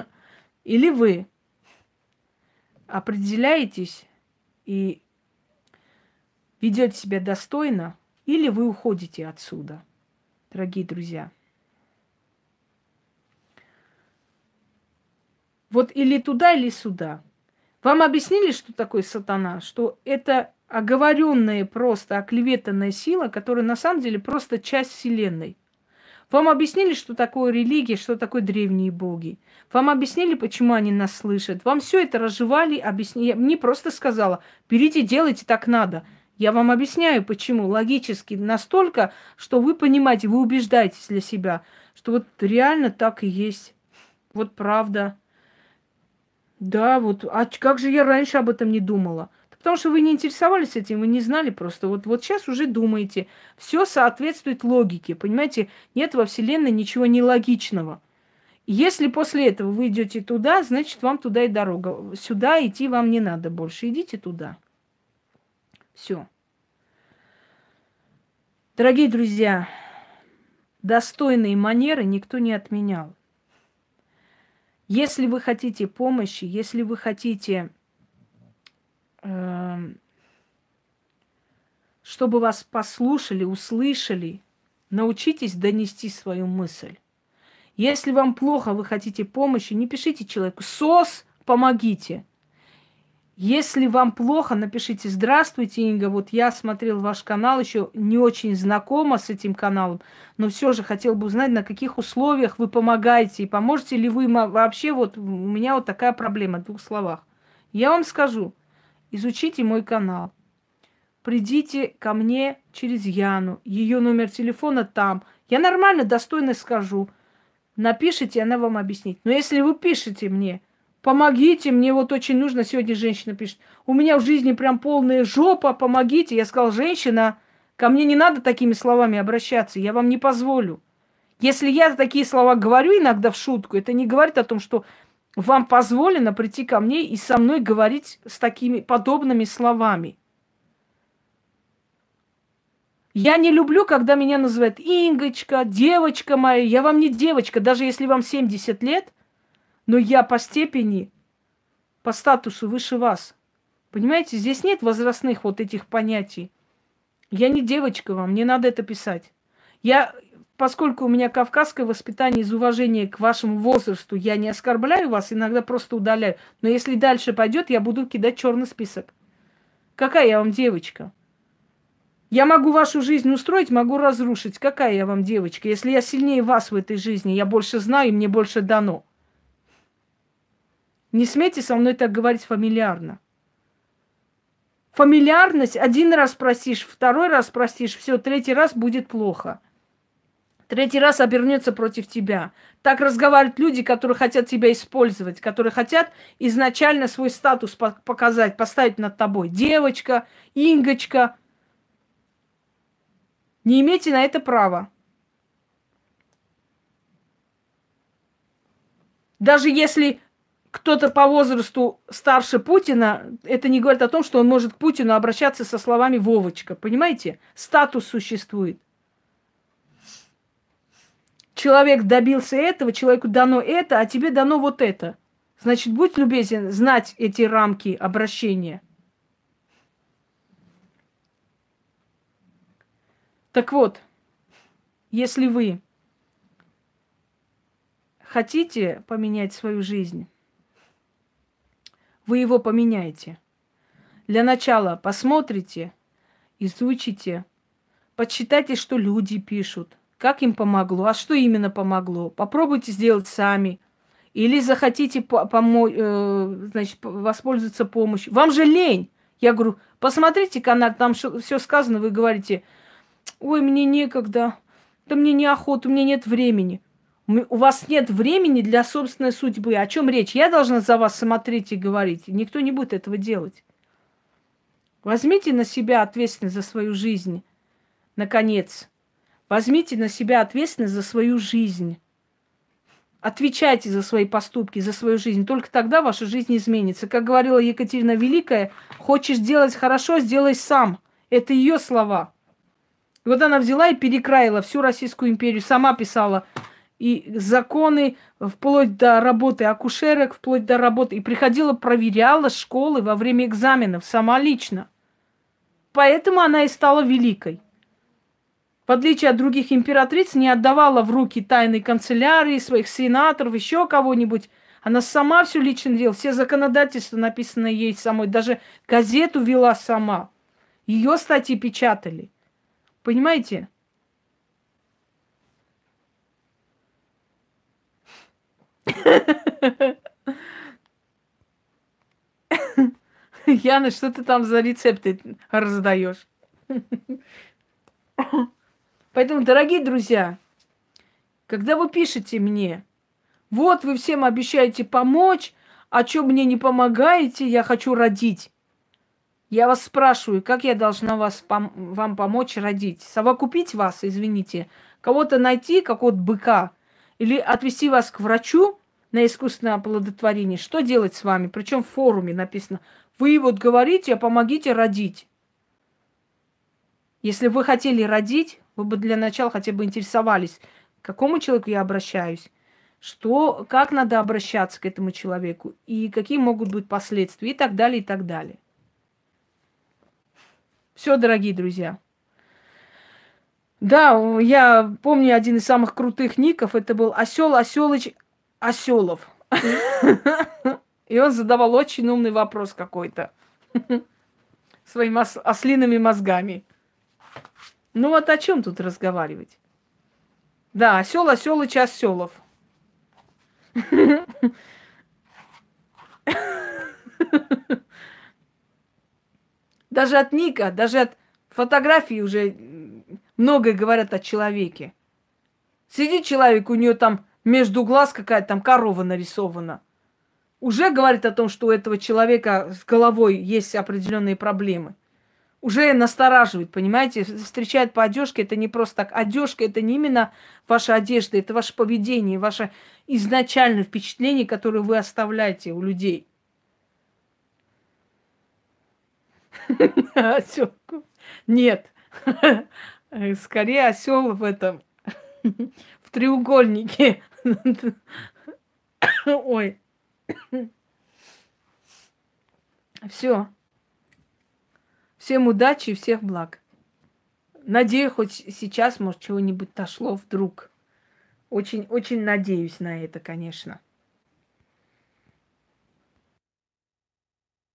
Или вы определяетесь и ведете себя достойно, или вы уходите отсюда, дорогие друзья. Вот или туда, или сюда. Вам объяснили, что такое сатана? Что это оговоренная просто оклеветанная сила, которая на самом деле просто часть Вселенной. Вам объяснили, что такое религия, что такое древние боги. Вам объяснили, почему они нас слышат. Вам все это разжевали, объяснили. Я не просто сказала, берите, делайте, так надо. Я вам объясняю, почему. Логически настолько, что вы понимаете, вы убеждаетесь для себя, что вот реально так и есть. Вот правда. Да, вот, а как же я раньше об этом не думала? Потому что вы не интересовались этим, вы не знали просто. Вот, вот сейчас уже думаете. Все соответствует логике, понимаете? Нет во Вселенной ничего нелогичного. Если после этого вы идете туда, значит, вам туда и дорога. Сюда идти вам не надо больше. Идите туда. Все. Дорогие друзья, достойные манеры никто не отменял. Если вы хотите помощи, если вы хотите, э, чтобы вас послушали, услышали, научитесь донести свою мысль. Если вам плохо, вы хотите помощи, не пишите человеку «СОС, помогите». Если вам плохо, напишите «Здравствуйте, Инга, вот я смотрел ваш канал, еще не очень знакома с этим каналом, но все же хотел бы узнать, на каких условиях вы помогаете, и поможете ли вы вообще, вот у меня вот такая проблема, в двух словах. Я вам скажу, изучите мой канал, придите ко мне через Яну, ее номер телефона там, я нормально, достойно скажу, напишите, она вам объяснит. Но если вы пишете мне – помогите, мне вот очень нужно, сегодня женщина пишет, у меня в жизни прям полная жопа, помогите. Я сказал, женщина, ко мне не надо такими словами обращаться, я вам не позволю. Если я такие слова говорю иногда в шутку, это не говорит о том, что вам позволено прийти ко мне и со мной говорить с такими подобными словами. Я не люблю, когда меня называют Ингочка, девочка моя. Я вам не девочка, даже если вам 70 лет – но я по степени, по статусу выше вас. Понимаете, здесь нет возрастных вот этих понятий. Я не девочка вам, не надо это писать. Я, поскольку у меня кавказское воспитание из уважения к вашему возрасту, я не оскорбляю вас, иногда просто удаляю. Но если дальше пойдет, я буду кидать черный список. Какая я вам девочка? Я могу вашу жизнь устроить, могу разрушить. Какая я вам девочка? Если я сильнее вас в этой жизни, я больше знаю, и мне больше дано. Не смейте со мной так говорить фамильярно. Фамильярность один раз просишь, второй раз просишь, все, третий раз будет плохо. Третий раз обернется против тебя. Так разговаривают люди, которые хотят тебя использовать, которые хотят изначально свой статус показать, поставить над тобой. Девочка, Ингочка. Не имейте на это права. Даже если кто-то по возрасту старше Путина, это не говорит о том, что он может к Путину обращаться со словами Вовочка. Понимаете? Статус существует. Человек добился этого, человеку дано это, а тебе дано вот это. Значит, будь любезен знать эти рамки обращения. Так вот, если вы хотите поменять свою жизнь, вы его поменяете. Для начала посмотрите, изучите, почитайте, что люди пишут, как им помогло, а что именно помогло. Попробуйте сделать сами. Или захотите помо- э, значит, воспользоваться помощью. Вам же лень. Я говорю, посмотрите канал, там все сказано, вы говорите, ой, мне некогда, да мне неохота, у меня нет времени. У вас нет времени для собственной судьбы. О чем речь? Я должна за вас смотреть и говорить. Никто не будет этого делать. Возьмите на себя ответственность за свою жизнь. Наконец. Возьмите на себя ответственность за свою жизнь. Отвечайте за свои поступки, за свою жизнь. Только тогда ваша жизнь изменится. Как говорила Екатерина Великая, хочешь делать хорошо, сделай сам. Это ее слова. И вот она взяла и перекраила всю Российскую империю, сама писала и законы, вплоть до работы акушерок, вплоть до работы. И приходила, проверяла школы во время экзаменов сама лично. Поэтому она и стала великой. В отличие от других императриц, не отдавала в руки тайной канцелярии, своих сенаторов, еще кого-нибудь. Она сама все лично делала, все законодательства, написанные ей самой, даже газету вела сама. Ее статьи печатали. Понимаете? Яна, что ты там за рецепты раздаешь? Поэтому, дорогие друзья, когда вы пишете мне, вот вы всем обещаете помочь, а что мне не помогаете, я хочу родить. Я вас спрашиваю, как я должна вас, пом- вам помочь родить? Совокупить вас, извините, кого-то найти, какого-то быка, или отвести вас к врачу на искусственное оплодотворение, что делать с вами? Причем в форуме написано, вы вот говорите, а помогите родить. Если вы хотели родить, вы бы для начала хотя бы интересовались, к какому человеку я обращаюсь, что, как надо обращаться к этому человеку и какие могут быть последствия и так далее, и так далее. Все, дорогие друзья. Да, я помню один из самых крутых ников. Это был Осел Оселыч Оселов. И он задавал очень умный вопрос какой-то. Своими ослиными мозгами. Ну вот о чем тут разговаривать? Да, осел, оселыч, оселов. Даже от Ника, даже от фотографии уже многое говорят о человеке. Сидит человек, у нее там между глаз какая-то там корова нарисована. Уже говорит о том, что у этого человека с головой есть определенные проблемы. Уже настораживает, понимаете? Встречает по одежке, это не просто так. Одежка это не именно ваша одежда, это ваше поведение, ваше изначальное впечатление, которое вы оставляете у людей. Оселку. Нет. Скорее осел в этом в треугольнике. Ой. Все. Всем удачи и всех благ. Надеюсь, хоть сейчас, может, чего-нибудь дошло вдруг. Очень, очень надеюсь на это, конечно.